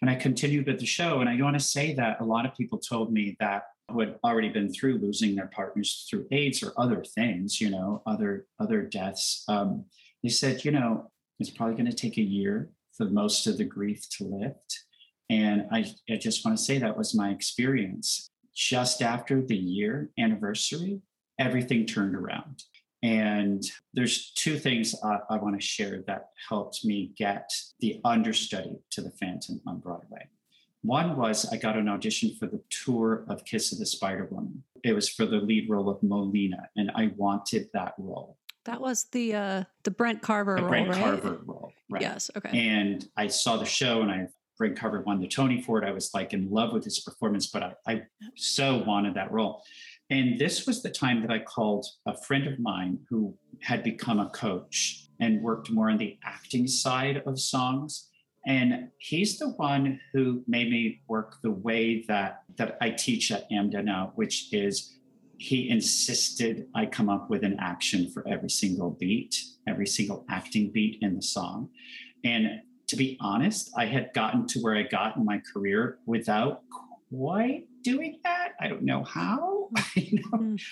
And I continued with the show. And I want to say that a lot of people told me that who had already been through losing their partners through AIDS or other things, you know, other other deaths. Um, they said, you know, it's probably going to take a year for most of the grief to lift. And I, I just want to say that was my experience. Just after the year anniversary, everything turned around. And there's two things I, I want to share that helped me get the understudy to the Phantom on Broadway. One was I got an audition for the tour of Kiss of the Spider Woman. It was for the lead role of Molina, and I wanted that role.
That was the uh the Brent Carver the
role,
Brent
right? Carver role, right?
Yes. Okay.
And I saw the show, and I Brent Carver won the Tony for it. I was like in love with his performance, but I, I so wanted that role. And this was the time that I called a friend of mine who had become a coach and worked more on the acting side of songs. And he's the one who made me work the way that that I teach at AMDA now, which is he insisted I come up with an action for every single beat, every single acting beat in the song. And to be honest, I had gotten to where I got in my career without quite doing that. I don't know how. you know? Mm.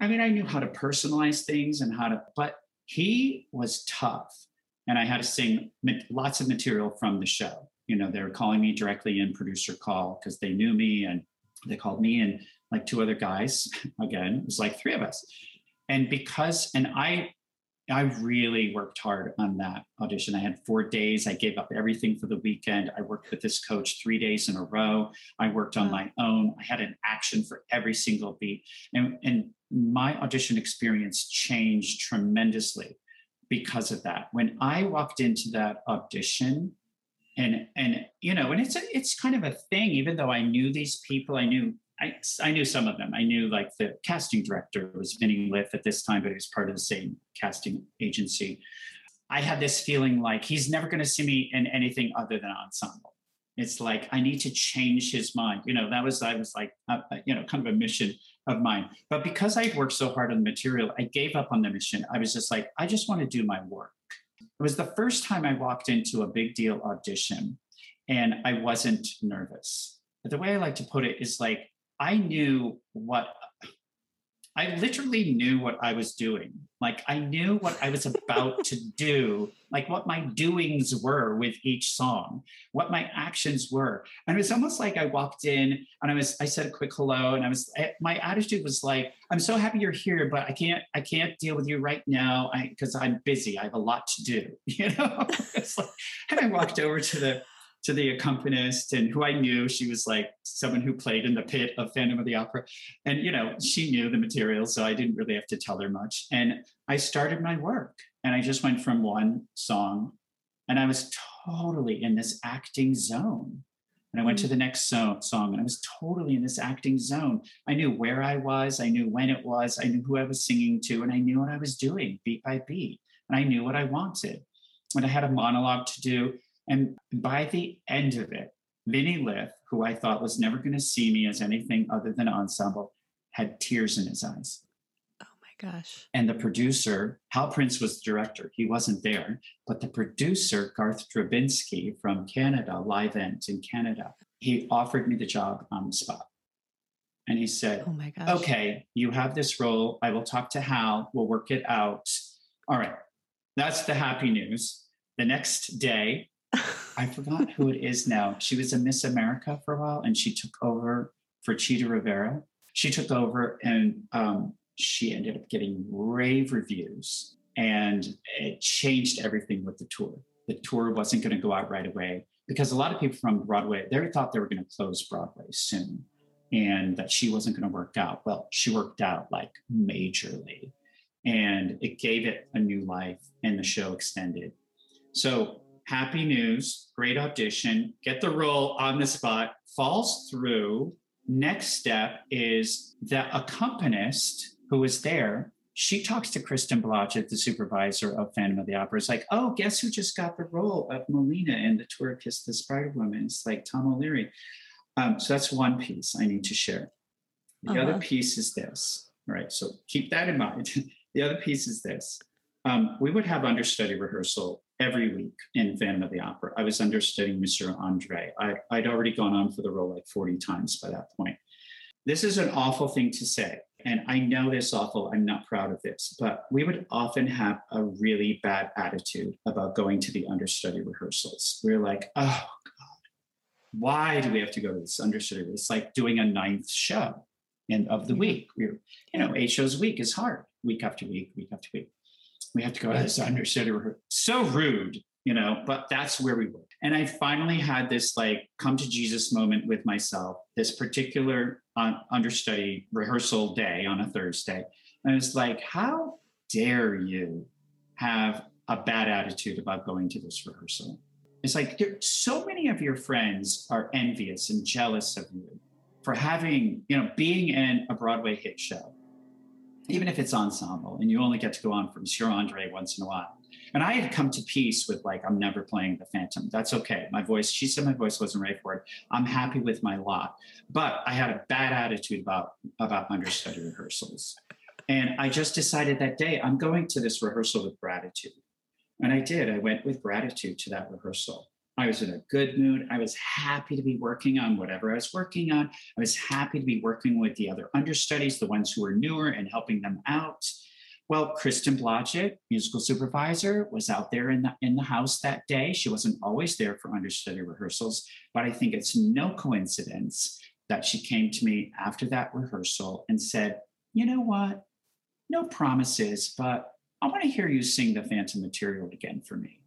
I mean, I knew how to personalize things and how to, but he was tough and I had to sing lots of material from the show. You know, they were calling me directly in producer call because they knew me and they called me and like two other guys. Again, it was like three of us. And because, and I, I really worked hard on that audition. I had four days. I gave up everything for the weekend. I worked with this coach three days in a row. I worked on my own. I had an action for every single beat. And, and my audition experience changed tremendously because of that. When I walked into that audition, and and you know, and it's a, it's kind of a thing. Even though I knew these people, I knew I I knew some of them. I knew like the casting director was Vinny Liff at this time, but he was part of the same casting agency. I had this feeling like he's never going to see me in anything other than ensemble. It's like I need to change his mind. You know, that was I was like, uh you know, kind of a mission of mine. But because I'd worked so hard on the material, I gave up on the mission. I was just like, I just want to do my work. It was the first time I walked into a big deal audition and I wasn't nervous. But the way I like to put it is like, I knew what I literally knew what I was doing. Like I knew what I was about to do, like what my doings were with each song, what my actions were. And it was almost like I walked in and I was, I said a quick hello and I was, my attitude was like, I'm so happy you're here, but I can't, I can't deal with you right now because I'm busy. I have a lot to do, you know? like, and I walked over to the, to the accompanist and who I knew. She was like someone who played in the pit of Phantom of the Opera. And, you know, she knew the material, so I didn't really have to tell her much. And I started my work and I just went from one song and I was totally in this acting zone. And I went to hmm. the next so- song and I was totally in this acting zone. I knew where I was, I knew when it was, I knew who I was singing to, and I knew what I was doing beat by beat. And I knew what I wanted. And I had a monologue to do. And by the end of it, Vinny Liff, who I thought was never going to see me as anything other than ensemble, had tears in his eyes.
Oh my gosh.
And the producer, Hal Prince was the director. He wasn't there, but the producer, Garth Drabinsky from Canada, Livent in Canada, he offered me the job on the spot. And he said,
Oh my gosh.
Okay, you have this role. I will talk to Hal. We'll work it out. All right. That's the happy news. The next day, I forgot who it is now. She was a Miss America for a while and she took over for Chita Rivera. She took over and um, she ended up getting rave reviews and it changed everything with the tour. The tour wasn't going to go out right away because a lot of people from Broadway, they thought they were going to close Broadway soon and that she wasn't going to work out. Well, she worked out like majorly and it gave it a new life and the show extended. So happy news, great audition, get the role on the spot, falls through. Next step is the accompanist who was there. She talks to Kristen Blodgett, the supervisor of Phantom of the Opera. It's like, oh, guess who just got the role of Molina in the tour Kiss the Spider Woman? It's like Tom O'Leary. Um, so that's one piece I need to share. The uh-huh. other piece is this. All right. So keep that in mind. the other piece is this. Um, we would have understudy rehearsal every week in Phantom of the Opera. I was understudying Monsieur Andre. I, I'd already gone on for the role like 40 times by that point. This is an awful thing to say. And I know this awful. I'm not proud of this, but we would often have a really bad attitude about going to the understudy rehearsals. We we're like, oh God, why do we have to go to this understudy? It's like doing a ninth show in of the mm-hmm. week. We're, you know, eight shows a week is hard, week after week, week after week we have to go to this understudy rehearsal. So rude, you know, but that's where we were. And I finally had this like come to Jesus moment with myself, this particular uh, understudy rehearsal day on a Thursday. And it's like, how dare you have a bad attitude about going to this rehearsal? It's like so many of your friends are envious and jealous of you for having, you know, being in a Broadway hit show even if it's ensemble and you only get to go on from Monsieur Andre once in a while. And I had come to peace with like, I'm never playing the Phantom. That's okay. My voice, she said my voice wasn't right for it. I'm happy with my lot. But I had a bad attitude about about understudy rehearsals. And I just decided that day, I'm going to this rehearsal with gratitude. And I did. I went with gratitude to that rehearsal. I was in a good mood. I was happy to be working on whatever I was working on. I was happy to be working with the other understudies, the ones who were newer, and helping them out. Well, Kristen Blodgett, musical supervisor, was out there in the in the house that day. She wasn't always there for understudy rehearsals, but I think it's no coincidence that she came to me after that rehearsal and said, "You know what? No promises, but I want to hear you sing the Phantom material again for me."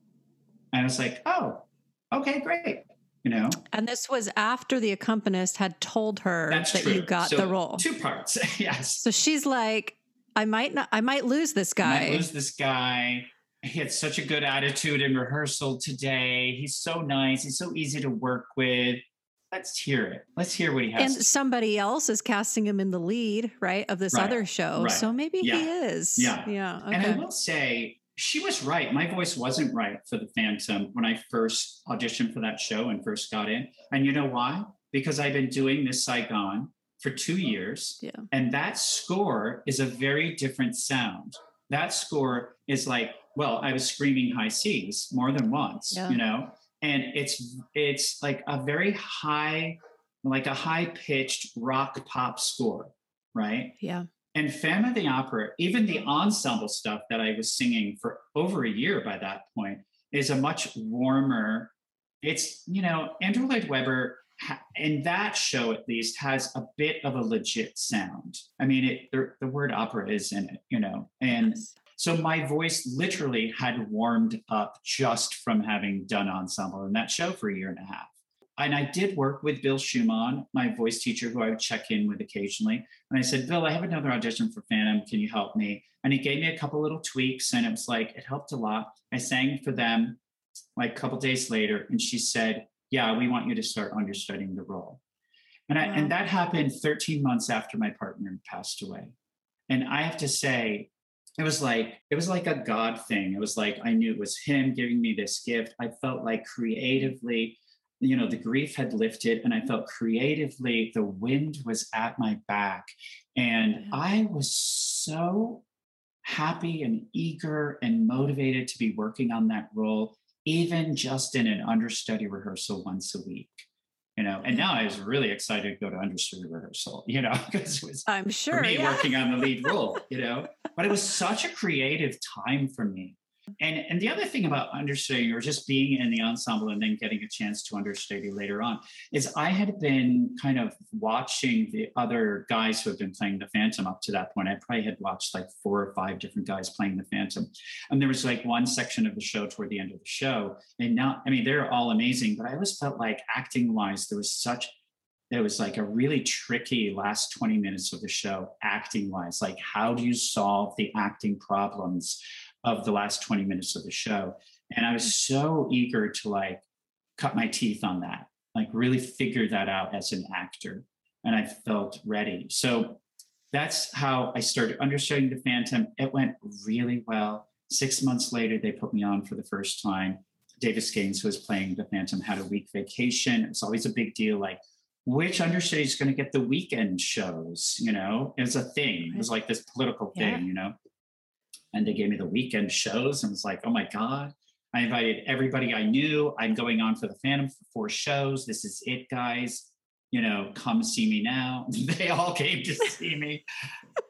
And I was like, "Oh, okay, great. You know,
and this was after the accompanist had told her That's that true. you got
so
the role.
Two parts, yes.
So she's like, I might not, I might lose this guy.
I might lose this guy. He had such a good attitude in rehearsal today. He's so nice. He's so easy to work with. Let's hear it. Let's hear what he has.
And somebody else is casting him in the lead, right, of this right. other show. Right. So maybe yeah. he is.
Yeah.
Yeah.
Okay. And I will say, she was right. My voice wasn't right for the Phantom when I first auditioned for that show and first got in. And you know why? Because I've been doing Miss Saigon for two years.
Yeah.
And that score is a very different sound. That score is like, well, I was screaming high C's more than once, yeah. you know, and it's it's like a very high, like a high pitched rock pop score, right?
Yeah.
And Phantom of the Opera, even the ensemble stuff that I was singing for over a year by that point, is a much warmer. It's, you know, Andrew Lloyd Webber, in that show at least, has a bit of a legit sound. I mean, it, the, the word opera is in it, you know, and yes. so my voice literally had warmed up just from having done ensemble in that show for a year and a half and I did work with Bill Schumann, my voice teacher, who I would check in with occasionally. And I said, Bill, I have another audition for Phantom. Can you help me? And he gave me a couple little tweaks, and it was like, it helped a lot. I sang for them like a couple days later, and she said, yeah, we want you to start understudying the role. And, I, and that happened 13 months after my partner passed away. And I have to say, it was like it was like a god thing it was like i knew it was him giving me this gift i felt like creatively you know the grief had lifted and i felt creatively the wind was at my back. And i was so happy and eager and motivated to be working on that role even just in an understudy rehearsal once a week you know? And now i was really excited to go to understudy rehearsal you know because it was
i'm sure
me
yeah.
working on the lead role you know? But it was such a creative time for me and and the other thing about understudy or just being in the ensemble and then getting a chance to understudy later on is I had been kind of watching the other guys who have been playing the Phantom up to that point. I probably had watched like four or five different guys playing the Phantom. And there was like one section of the show toward the end of the show. And now, I mean, they're all amazing, but I always felt like acting wise, there was such it was like a really tricky last 20 minutes of the show acting wise like how do you solve the acting problems of the last 20 minutes of the show. And I was so eager to like cut my teeth on that, like really figure that out as an actor. And I felt ready. So that's how I started understanding the Phantom. It went really well. Six months later, they put me on for the first time. Davis Gaines, who was playing the Phantom, had a week vacation. It's always a big deal. Like, which understudy is going to get the weekend shows? You know, it was a thing. It was like this political thing, yeah. you know and they gave me the weekend shows and was like, oh my God. I invited everybody I knew. I'm going on for the Phantom for four shows. This is it, guys. You know, come see me now. they all came to see me.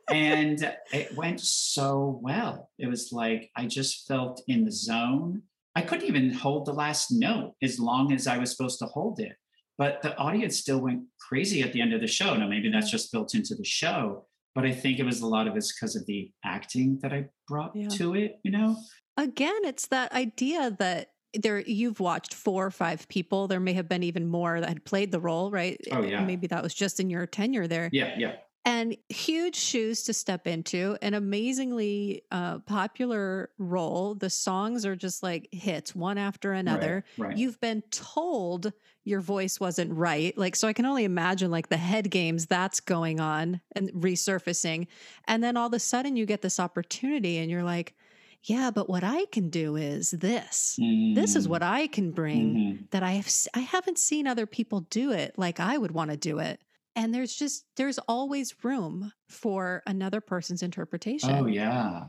and it went so well. It was like I just felt in the zone. I couldn't even hold the last note as long as I was supposed to hold it. But the audience still went crazy at the end of the show. Now, maybe that's just built into the show but I think it was a lot of it's because of the acting that I brought yeah. to it, you know?
Again, it's that idea that there you've watched four or five people. There may have been even more that had played the role, right?
Oh, yeah.
Maybe that was just in your tenure there.
Yeah, yeah
and huge shoes to step into an amazingly uh, popular role the songs are just like hits one after another
right, right.
you've been told your voice wasn't right like so i can only imagine like the head games that's going on and resurfacing and then all of a sudden you get this opportunity and you're like yeah but what i can do is this mm. this is mm. what i can bring mm-hmm. that i have i haven't seen other people do it like i would want to do it and there's just there's always room for another person's interpretation.
oh yeah.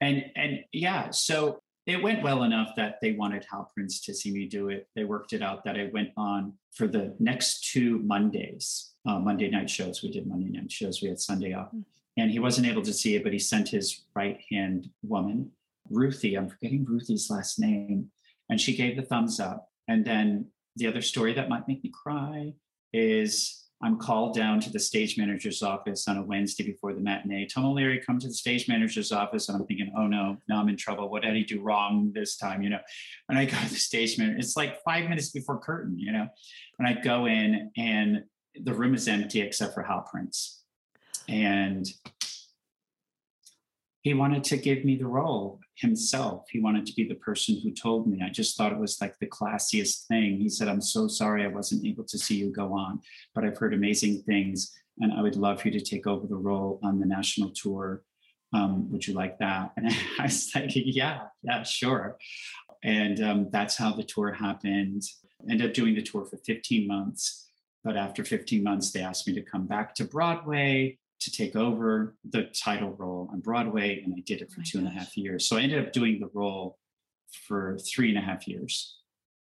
And and yeah so it went well enough that they wanted hal prince to see me do it. They worked it out that i went on for the next two mondays uh, monday night shows. We did monday night shows. We had sunday off. Mm-hmm. and he wasn't able to see it but he sent his right hand woman ruthie i'm forgetting ruthie's last name and she gave the thumbs up. And then the other story that might make me cry is I'm called down to the stage manager's office on a Wednesday before the matinee. Tom O'Leary, come to the stage manager's office. And I'm thinking, oh no, now I'm in trouble. What did he do wrong this time? You know, and I go to the stage manager. It's like five minutes before curtain, you know, and I go in and the room is empty except for Hal Prince. And he wanted to give me the role himself. He wanted to be the person who told me. I just thought it was like the classiest thing. He said, I'm so sorry I wasn't able to see you go on, but I've heard amazing things and I would love for you to take over the role on the national tour. Um, would you like that? And I was like, yeah, yeah, sure. And um, that's how the tour happened. Ended up doing the tour for 15 months. But after 15 months, they asked me to come back to Broadway to take over the title role on Broadway, and I did it for oh two and a half years. So I ended up doing the role for three and a half years.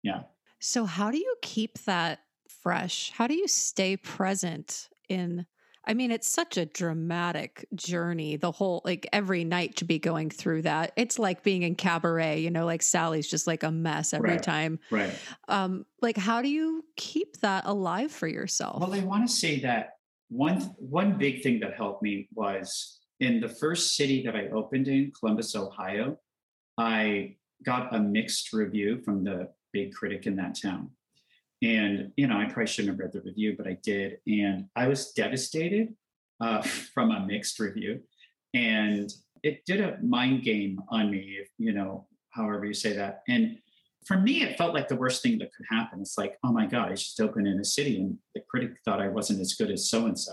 Yeah.
So how do you keep that fresh? How do you stay present in? I mean, it's such a dramatic journey. The whole, like every night to be going through that. It's like being in cabaret, you know, like Sally's just like a mess every
right.
time.
Right.
Um, like, how do you keep that alive for yourself?
Well, I want to say that one one big thing that helped me was in the first city that I opened in, Columbus, Ohio, I got a mixed review from the big critic in that town. And, you know, I probably shouldn't have read the review, but I did. And I was devastated uh, from a mixed review. And it did a mind game on me, you know, however you say that. And for me, it felt like the worst thing that could happen. It's like, oh my God, I just opened in a city and the critic thought I wasn't as good as so and so.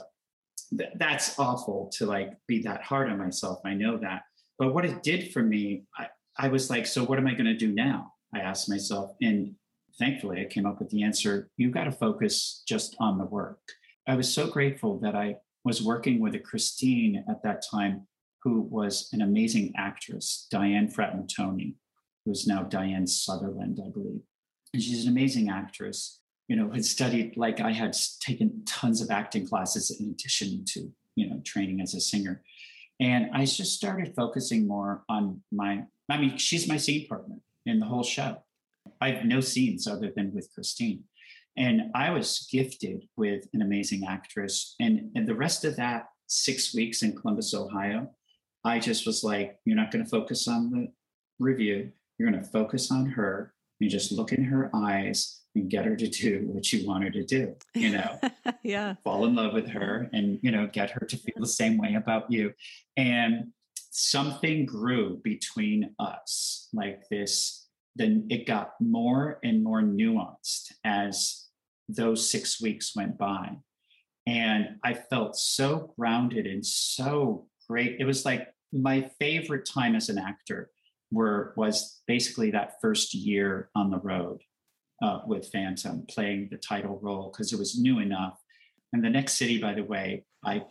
That's awful to like be that hard on myself. I know that. But what it did for me, I, I was like, so what am I going to do now? I asked myself. And thankfully, I came up with the answer you got to focus just on the work. I was so grateful that I was working with a Christine at that time who was an amazing actress, Diane Fratantoni, who's now Diane Sutherland, I believe. And she's an amazing actress, you know, had studied like I had taken tons of acting classes in addition to, you know, training as a singer. And I just started focusing more on my, I mean, she's my scene partner in the whole show. I have no scenes other than with Christine. And I was gifted with an amazing actress. And, and the rest of that six weeks in Columbus, Ohio, I just was like, you're not going to focus on the review. You're going to focus on her. You just look in her eyes and get her to do what you want her to do, you know,
yeah,
fall in love with her and, you know, get her to feel the same way about you. And something grew between us like this. Then it got more and more nuanced as those six weeks went by. And I felt so grounded and so great. It was like my favorite time as an actor were was basically that first year on the road uh, with Phantom, playing the title role because it was new enough. And the next city, by the way, I,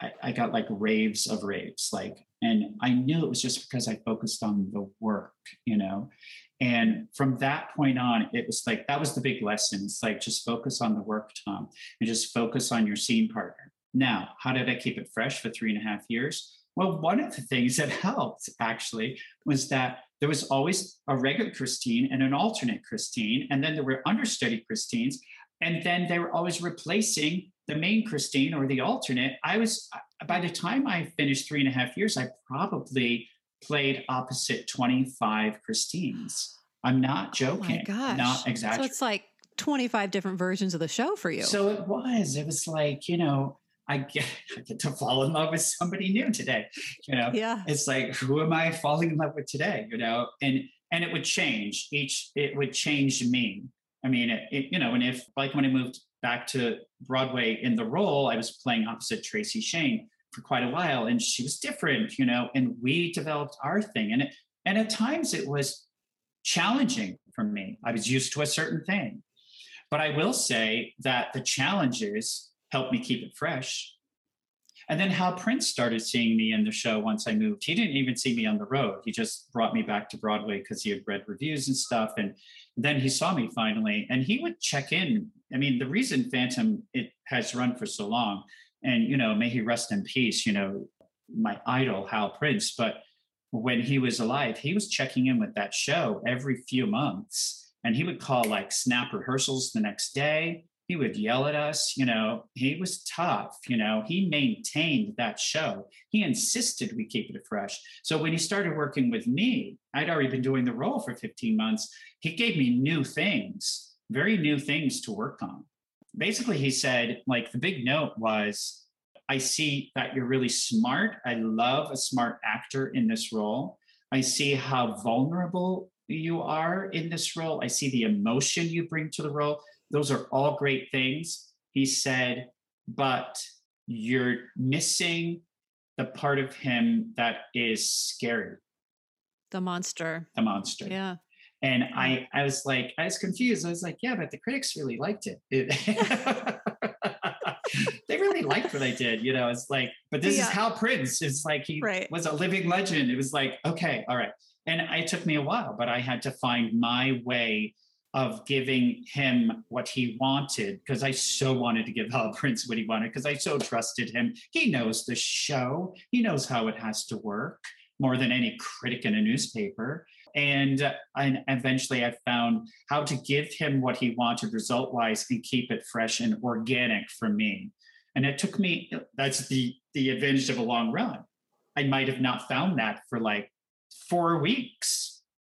I I got like raves of raves, like, and I knew it was just because I focused on the work, you know. And from that point on, it was like that was the big lesson. It's like just focus on the work, Tom, and just focus on your scene partner. Now, how did I keep it fresh for three and a half years? Well, one of the things that helped actually was that there was always a regular Christine and an alternate Christine, and then there were understudy Christines, and then they were always replacing the main Christine or the alternate. I was uh, by the time I finished three and a half years, I probably played opposite 25 Christines. I'm not joking. Oh my gosh. Not exactly.
So it's like 25 different versions of the show for you.
So it was. It was like, you know, I get, I get to fall in love with somebody new today. You know,
yeah.
It's like, who am I falling in love with today? You know, and and it would change each. It would change me. I mean, it, it, you know, and if like when I moved back to Broadway in the role, I was playing opposite Tracy Shayne for quite a while, and she was different. You know, and we developed our thing, and it, and at times it was challenging for me. I was used to a certain thing, but I will say that the challenges helped me keep it fresh. And then Hal Prince started seeing me in the show once I moved. He didn't even see me on the road. He just brought me back to Broadway because he had read reviews and stuff. And then he saw me finally, and he would check in. I mean, the reason Phantom it has run for so long, and you know, may he rest in peace. You know, my idol Hal Prince, but when he was alive, he was checking in with that show every few months, and he would call like snap rehearsals the next day he would yell at us you know he was tough you know he maintained that show. He insisted we keep it fresh. So when he started working with me i'd already been doing the role for 15 months. He gave me new things very new things to work on. Basically he said like the big note was i see that you're really smart. I love a smart actor in this role. I see how vulnerable you are in this role. I see the emotion you bring to the role those are all great things. He said, but you're missing the part of him that is scary.
The monster.
The monster.
Yeah.
And I, I was like, I was confused. I was like, yeah, but the critics really liked it. it they really liked what I did. You know, it's like, but this yeah. is Hal Prince. It's like he right. was a living legend. It was like, okay, all right. And it took me a while, but I had to find my way of giving him what he wanted because I so wanted to give Hal Prince what he wanted because I so trusted him. He knows the show, he knows how it has to work more than any critic in a newspaper. And, uh, and eventually I found how to give him what he wanted result wise and keep it fresh and organic for me. And it took me, that's the, the advantage of a long run. I might have not found that for like four weeks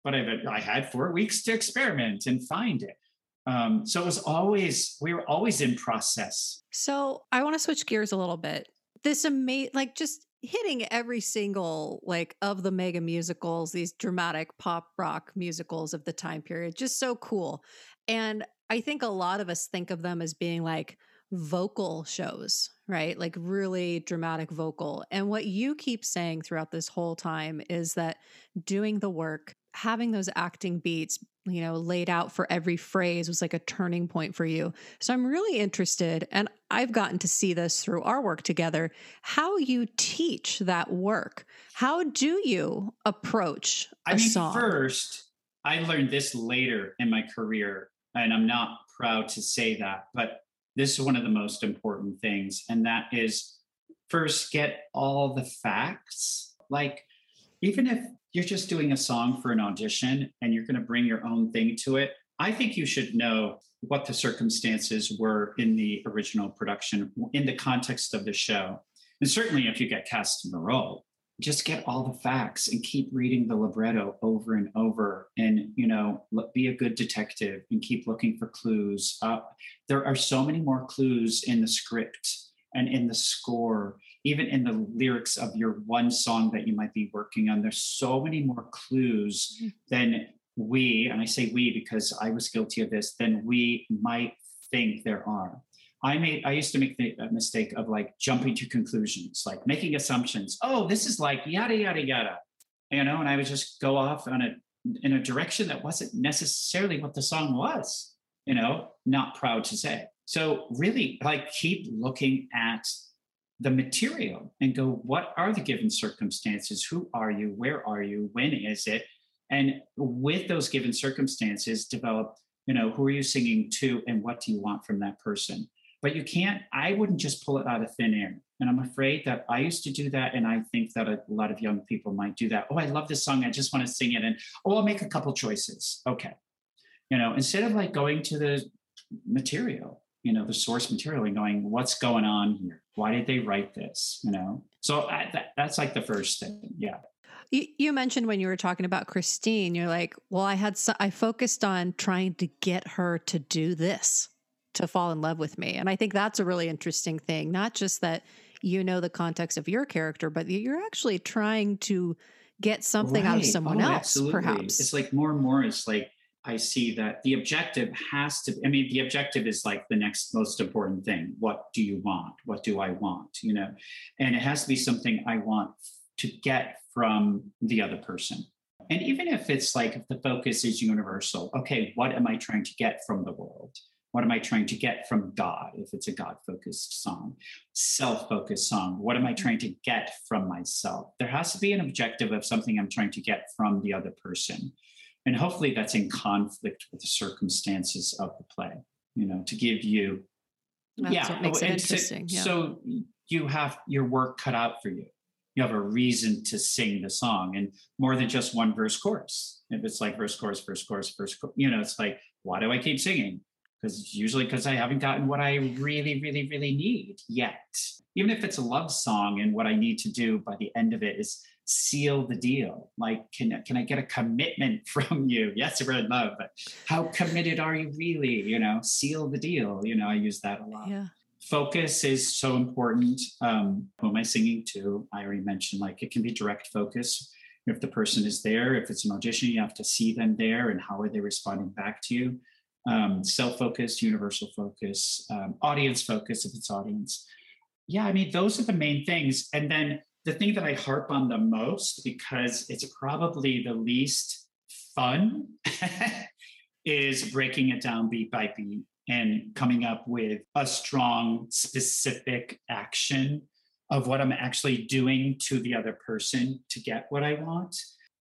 but I, I had four weeks to experiment and find it. Um, so it was always, we were always in process.
So I want to switch gears a little bit. This amazing, like just hitting every single like of the mega musicals, these dramatic pop rock musicals of the time period. Just so cool. And I think a lot of us think of them as being like vocal shows, right? Like really dramatic vocal. And what you keep saying throughout this whole time is that doing the work, having those acting beats, you know, laid out for every phrase was like a turning point for you. So I'm really interested, and I've gotten to see this through our work together, how you teach that work. How do you approach a
I mean,
song?
First, I learned this later in my career, and I'm not proud to say that, but this is one of the most important things. And that is first get all the facts. Like, even if you're just doing a song for an audition and you're going to bring your own thing to it, I think you should know what the circumstances were in the original production in the context of the show. And certainly if you get cast in the role, just get all the facts and keep reading the libretto over and over and you know be a good detective and keep looking for clues uh, there are so many more clues in the script and in the score even in the lyrics of your one song that you might be working on there's so many more clues mm. than we and i say we because i was guilty of this than we might think there are I made I used to make the mistake of like jumping to conclusions, like making assumptions. Oh, this is like yada yada yada, you know, and I would just go off on a in a direction that wasn't necessarily what the song was, you know, not proud to say. So really like keep looking at the material and go, what are the given circumstances? Who are you? Where are you? When is it? And with those given circumstances, develop, you know, who are you singing to and what do you want from that person? but you can't i wouldn't just pull it out of thin air and i'm afraid that i used to do that and i think that a lot of young people might do that oh i love this song i just want to sing it and oh i'll make a couple choices okay you know instead of like going to the material you know the source material and going what's going on here why did they write this you know so I, that, that's like the first thing yeah
you, mentioned when you were talking about Christine, you're like, well, I had, so, I focused on trying to get her to do this to fall in love with me. And I think that's a really interesting thing. Not just that you know the context of your character, but you're actually trying to get something right. out of someone oh, else, absolutely. perhaps.
It's like more and more, it's like I see that the objective has to, I mean, the objective is like the next most important thing. What do you want? What do I want? You know, and it has to be something I want to get from the other person. And even if it's like if the focus is universal, okay, what am I trying to get from the world? What am I trying to get from God if it's a God focused song? Self focused song. What am I trying to get from myself? There has to be an objective of something I'm trying to get from the other person. And hopefully that's in conflict with the circumstances of the play, you know, to give you.
That's yeah, what makes it interesting.
yeah. So you have your work cut out for you you have a reason to sing the song and more than just one verse chorus if it's like verse chorus verse chorus verse you know it's like why do i keep singing because usually because I haven't gotten what I really, really, really need yet. Even if it's a love song, and what I need to do by the end of it is seal the deal. Like, can can I get a commitment from you? Yes, I really love, but how committed are you really? You know, seal the deal. You know, I use that a lot.
Yeah.
Focus is so important. Um, who am I singing to? I already mentioned like it can be direct focus. If the person is there, if it's an audition, you have to see them there and how are they responding back to you um, self-focused, universal focus, um, audience focus if it's audience. Yeah, I mean, those are the main things. And then the thing that I harp on the most, because it's probably the least fun, is breaking it down beat by beat and coming up with a strong, specific action of what I'm actually doing to the other person to get what I want.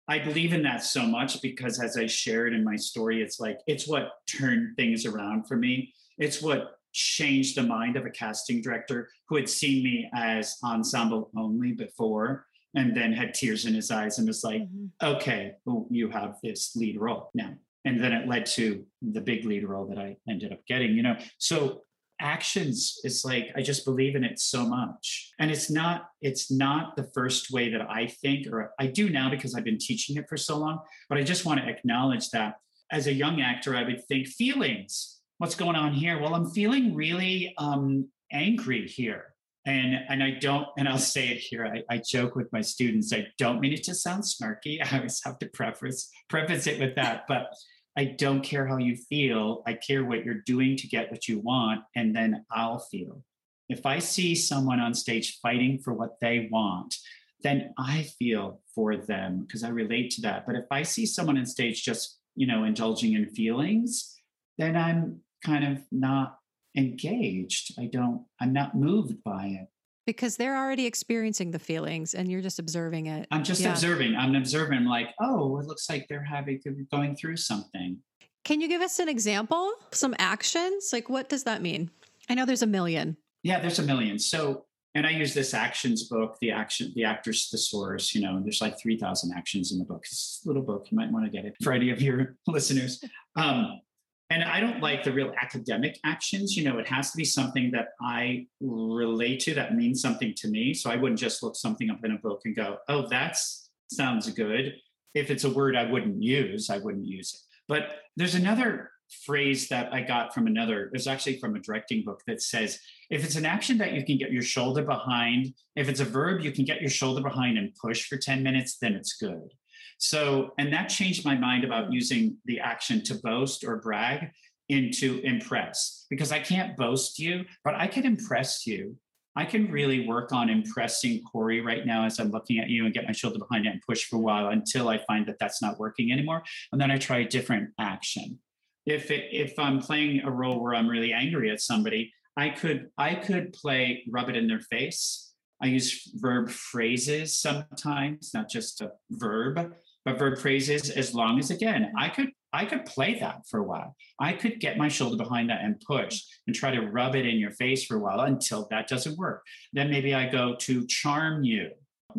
I believe in that so much because as I shared in my story, it's like it's what turned things around for me. It's what changed the mind of a casting director who had seen me as ensemble only before and then had tears in his eyes and was like, mm-hmm. okay, well, you have this lead role now. And then it led to the big lead role that I ended up getting, you know. So actions is like i just believe in it so much and it's not it's not the first way that i think or i do now because i've been teaching it for so long but i just want to acknowledge that as a young actor i would think feelings what's going on here well i'm feeling really um angry here and and I don't, and I'll say it here. I, I joke with my students. I don't mean it to sound snarky. I always have to preface preface it with that, but I don't care how you feel. I care what you're doing to get what you want, and then I'll feel. If I see someone on stage fighting for what they want, then I feel for them because I relate to that. But if I see someone on stage just, you know, indulging in feelings, then I'm kind of not engaged. I don't, I'm not moved by it.
Because they're already experiencing the feelings and you're just observing it.
I'm just yeah. observing. I'm observing. I'm like, oh, it looks like they're having, going through something.
Can you give us an example? Some actions? Like, what does that mean? I know there's a million.
Yeah, there's a million. So, and I use this actions book, the action, the actor's thesaurus. You know, there's like three thousand actions in the book. It's a little book. You might want to get it for any of your listeners. Um, and I don't like the real academic actions. You know, it has to be something that I relate to that means something to me. So I wouldn't just look something up in a book and go, "Oh, that sounds good." If it's a word I wouldn't use, I wouldn't use it. But there's another phrase that I got from another, it was actually from a directing book that says, if it's an action that you can get your shoulder behind, if it's a verb you can get your shoulder behind and push for 10 minutes, then it's good. So, and that changed my mind about hmm. using the action to boast or brag into impress because I can't boast you, but I can impress you. I can really work on impressing Corey right now as I'm looking at you and get my shoulder behind it and push for a while until I find that that's not working anymore. And then I try a different action. If it, if I'm playing a role where I'm really angry at somebody, I could I could play rub it in their face. I use verb phrases sometimes, not just a verb but verb phrases as long as again i could i could play that for a while i could get my shoulder behind that and push and try to rub it in your face for a while until that doesn't work then maybe i go to charm you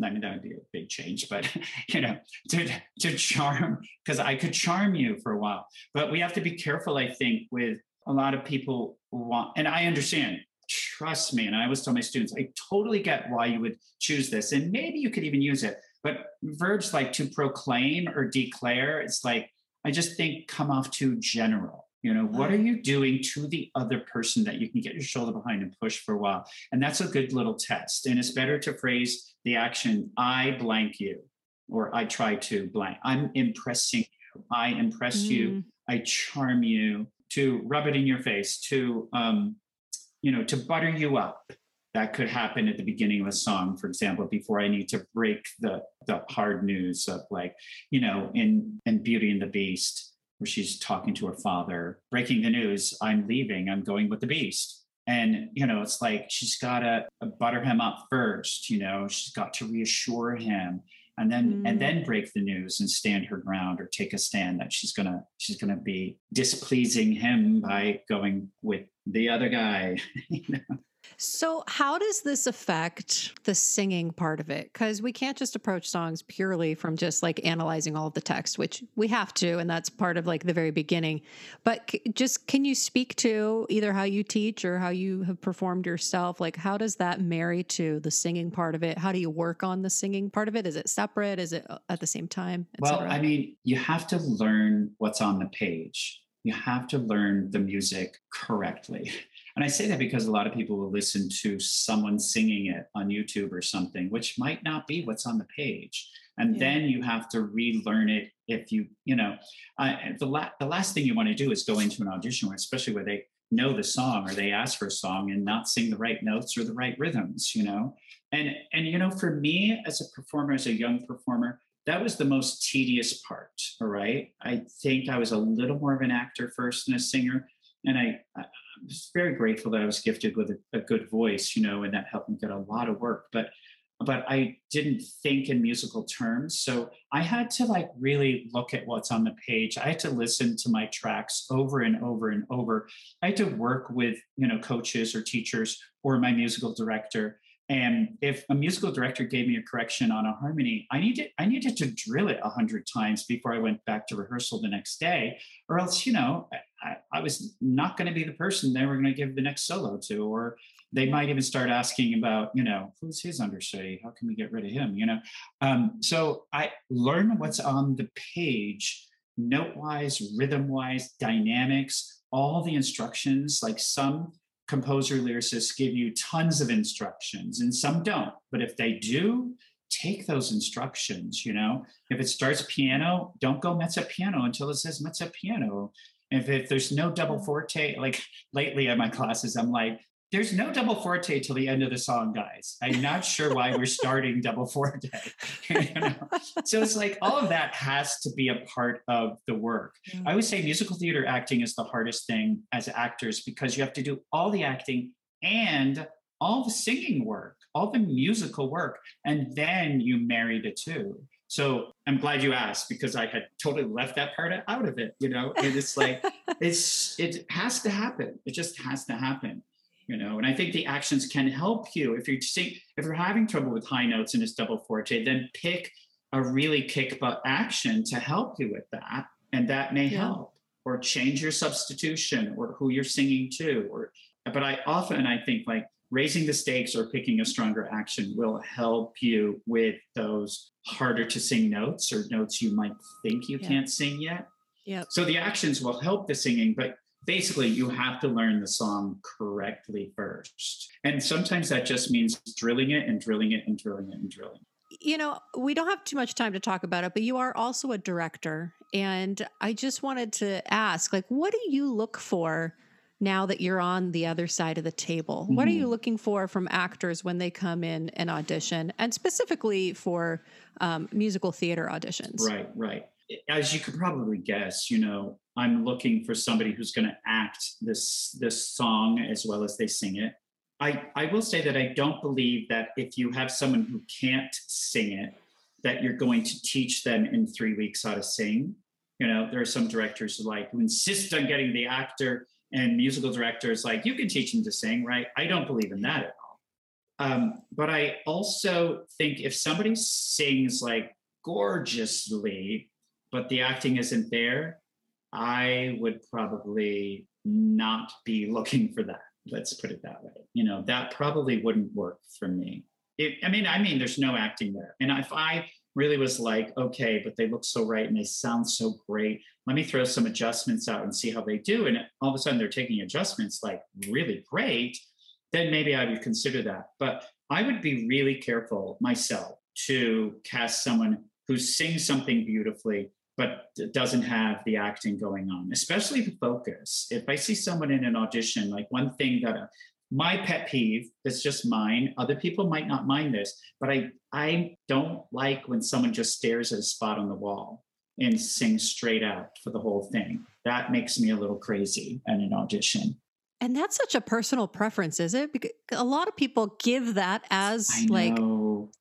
I mean, that would be a big change, but you know, to, to charm, because I could charm you for a while. But we have to be careful, I think, with a lot of people want, and I understand, trust me. And I always tell my students, I totally get why you would choose this. And maybe you could even use it. But verbs like to proclaim or declare, it's like, I just think come off too general. You know, what are you doing to the other person that you can get your shoulder behind and push for a while? And that's a good little test. And it's better to phrase the action, I blank you, or I try to blank. I'm impressing you. I impress mm. you. I charm you. To rub it in your face. To um, you know, to butter you up that could happen at the beginning of a song for example before i need to break the the hard news of like you know in in beauty and the beast where she's talking to her father breaking the news i'm leaving i'm going with the beast and you know it's like she's got to butter him up first you know she's got to reassure him and then mm. and then break the news and stand her ground or take a stand that she's gonna she's gonna be displeasing him by going with the other guy you know?
So, how does this affect the singing part of it? Because we can't just approach songs purely from just like analyzing all of the text, which we have to, and that's part of like the very beginning. But c- just can you speak to either how you teach or how you have performed yourself? Like, how does that marry to the singing part of it? How do you work on the singing part of it? Is it separate? Is it uh, at the same time?
Well, I mean, you have to learn what's on the page. You have to learn the music correctly. And I say that because a lot of people will listen to someone singing it on YouTube or something, which might not be what's on the page. And yeah. then you have to relearn it if you, you know, uh, the, la- the last thing you want to do is go into an audition, especially where they know the song or they ask for a song and not sing the right notes or the right rhythms, you know? And, and, you know, for me as a performer, as a young performer, that was the most tedious part. All right. I think I was a little more of an actor first than a singer. And I, Just very grateful that I was gifted with a, a, good voice, you know, and that helped me get a lot of work. But but I didn't think in musical terms. So I had to like really look at what's on the page. I had to listen to my tracks over and over and over. I had to work with, you know, coaches or teachers or my musical director and if a musical director gave me a correction on a harmony, I needed I needed to drill it a hundred times before I went back to rehearsal the next day, or else you know I, I was not going to be the person they were going to give the next solo to, or they might even start asking about you know who's his understudy, how can we get rid of him, you know. Um, so I learn what's on the page, note wise, rhythm wise, dynamics, all the instructions. Like some composer lyricists give you tons of instructions and some don't. But if they do, take those instructions, you know. If it starts piano, don't go mezzo piano until it says mezzo piano. If, if there's no double mm. forte, like lately in my classes, I'm like, there's no double forte till the end of the song, guys. I'm not sure why we're starting double forte. you know? So it's like all of that has to be a part of the work. Yeah. I would mm. say musical theater acting is the hardest thing as actors because you have to do all the acting and all the singing work, all the musical work, and then you marry the two. So I'm glad you asked because I had totally left that part out of it, you know. And it's like it's it has to happen. It just has to happen you know and i think the actions can help you if you're seeing if you're having trouble with high notes in this double forte then pick a really kick butt action to help you with that and that may yeah. help or change your substitution or who you're singing to or but i often i think like raising the stakes or picking a stronger action will help you with those harder to sing notes or notes you might think you yeah. can't sing yet
yeah
so the actions will help the singing but basically you have to learn the song correctly first. And sometimes that just means drilling it and drilling it and drilling it and drilling.
You know, we don't have too much time to talk about it, but you are also a director. And I just wanted to ask, like, what do you look for now that you're on the other side of the table? Mm-hmm. What are you mm-hmm. looking for from actors when they come in and audition, and specifically for um, musical theater auditions?
Right, right. As you could probably guess, you know, I'm looking for somebody who's going to act this this song as well as they sing it. I, I will say that I don't believe that if you have someone who can't sing it, that you're going to teach them in three weeks how to sing. You know, there are some directors who like who insist on getting the actor and musical directors like you can teach them to sing, right? I don't believe in that at all. Um, but I also think if somebody sings like gorgeously, but the acting isn't there, I would probably not be looking for that. Let's put it that way. You know, that probably wouldn't work for me. It, I mean, I mean, there's no acting there. And if I really was like, okay, but they look so right and they sound so great, let me throw some adjustments out and see how they do. And all of a sudden they're taking adjustments like really great, then maybe I would consider that. But I would be really careful myself to cast someone who sings something beautifully but doesn't have the acting going on, especially the focus. If I see someone in an audition, like one thing that uh, my pet peeve is just mine. Other people might not mind this, but I I don't like when someone just stares at a spot on the wall and sings straight out for the whole thing. That makes me a little crazy in an audition.
And that's such a personal preference, is it? Because a lot of people give that as like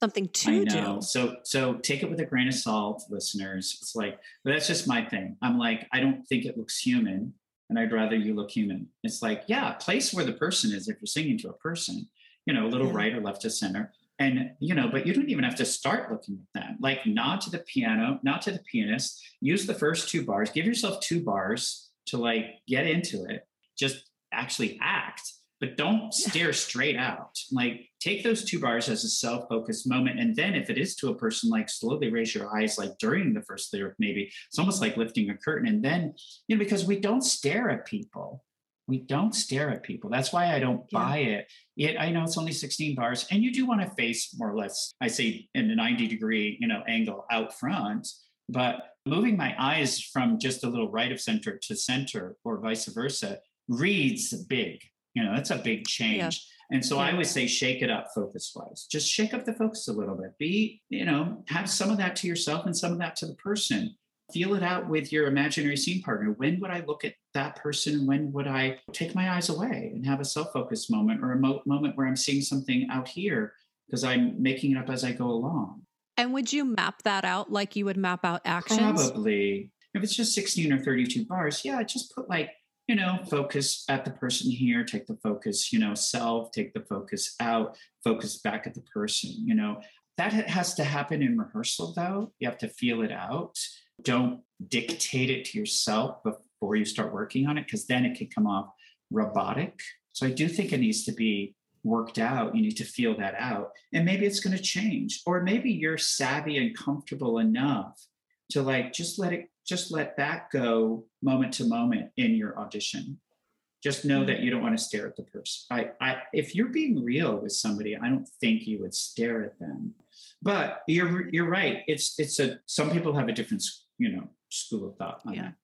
something to do.
So so take it with a grain of salt, listeners. It's like, but that's just my thing. I'm like, I don't think it looks human, and I'd rather you look human. It's like, yeah, place where the person is if you're singing to a person, you know, a little yeah. right or left to center. And you know, but you don't even have to start looking at them. Like nod to the piano, nod to the pianist, use the first two bars, give yourself two bars to like get into it. Just actually act, but don't stare straight out. Like take those two bars as a self-focused moment. And then if it is to a person, like slowly raise your eyes, like during the first lyric, maybe it's almost like lifting a curtain. And then, you know, because we don't stare at people. We don't stare at people. That's why I don't yeah. buy it. Yet I know it's only 16 bars, and you do want to face more or less, I say in a 90 degree, you know, angle out front. But moving my eyes from just a little right of center to center or vice versa reads big. You know, that's a big change. Yeah. And so yeah. I always say shake it up focus wise. Just shake up the focus a little bit. Be, you know, have some of that to yourself and some of that to the person. Feel it out with your imaginary scene partner. When would I look at that person? When would I take my eyes away and have a self focused moment or a mo- moment where I'm seeing something out here because I'm making it up as I go along?
And would you map that out like you would map out actions?
Probably. If it's just 16 or 32 bars, yeah, just put like you know, focus at the person here, take the focus, you know, self, take the focus out, focus back at the person, you know. That has to happen in rehearsal, though. You have to feel it out. Don't dictate it to yourself before you start working on it, because then it can come off robotic. So I do think it needs to be worked out. You need to feel that out. And maybe it's going to change. Or maybe you're savvy and comfortable enough to like just let it just let that go moment to moment in your audition just know that mm. you don't want to stare at the person. I, I, if you're being real with somebody, I don't think you would stare at them. But you're, you're right. It's, it's a. Some people have a different, you know, school of thought on
Yeah.
that.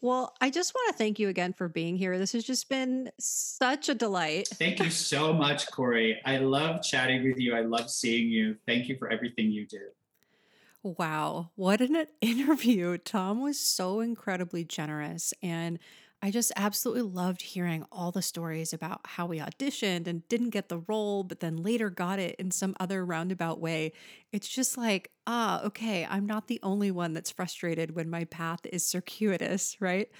Well, I just want to thank you again for being here. This has just been such a delight.
Thank you so much, Corey. I love chatting with you. I love seeing you. Thank you for everything you do.
Wow, what an interview. Tom was so incredibly generous. And I just absolutely loved hearing all the stories about how we auditioned and didn't get the role, but then later got it in some other roundabout way. It's just like, ah, okay, I'm not the only one that's frustrated when my path is circuitous, right?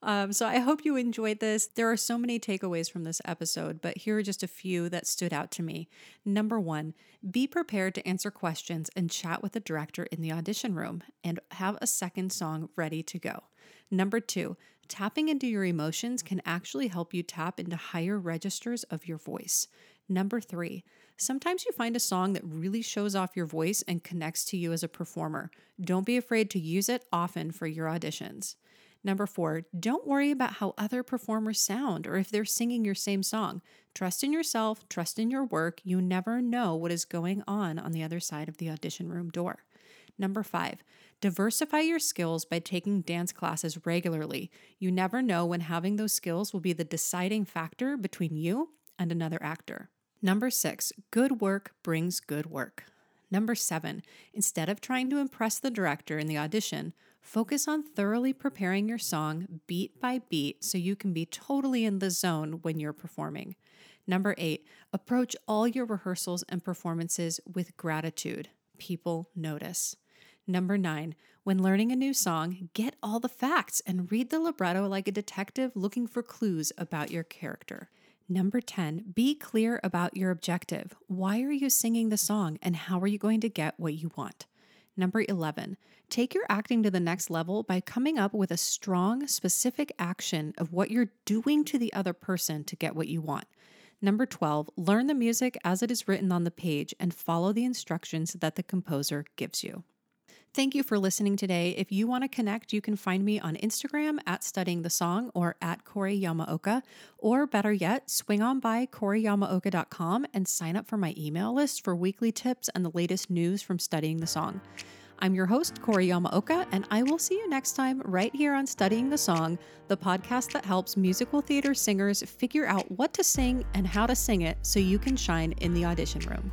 Um, so I hope you enjoyed this. There are so many takeaways from this episode, but here are just a few that stood out to me. Number one, be prepared to answer questions and chat with the director in the audition room and have a second song ready to go. Number two, tapping into your emotions can actually help you tap into higher registers of your voice. Number three, sometimes you find a song that really shows off your voice and connects to you as a performer. Don't be afraid to use it often for your auditions. Number four, don't worry about how other performers sound or if they're singing your same song. Trust in yourself, trust in your work. You never know what is going on on the other side of the audition room door. Number five, diversify your skills by taking dance classes regularly. You never know when having those skills will be the deciding factor between you and another actor. Number six, good work brings good work. Number seven, instead of trying to impress the director in the audition, focus on thoroughly preparing your song beat by beat so you can be totally in the zone when you're performing. Number eight, approach all your rehearsals and performances with gratitude. People notice. Number nine, when learning a new song, get all the facts and read the libretto like a detective looking for clues about your character. Number 10, be clear about your objective. Why are you singing the song and how are you going to get what you want? Number 11, take your acting to the next level by coming up with a strong, specific action of what you're doing to the other person to get what you want. Number 12, learn the music as it is written on the page and follow the instructions that the composer gives you. Thank you for listening today. If you want to connect, you can find me on Instagram at studying the song or at Corey Yamaoka, or better yet, swing on by CoreyYamaoka.com and sign up for my email list for weekly tips and the latest news from studying the song. I'm your host, Corey Yamaoka, and I will see you next time right here on Studying the Song, the podcast that helps musical theater singers figure out what to sing and how to sing it so you can shine in the audition room.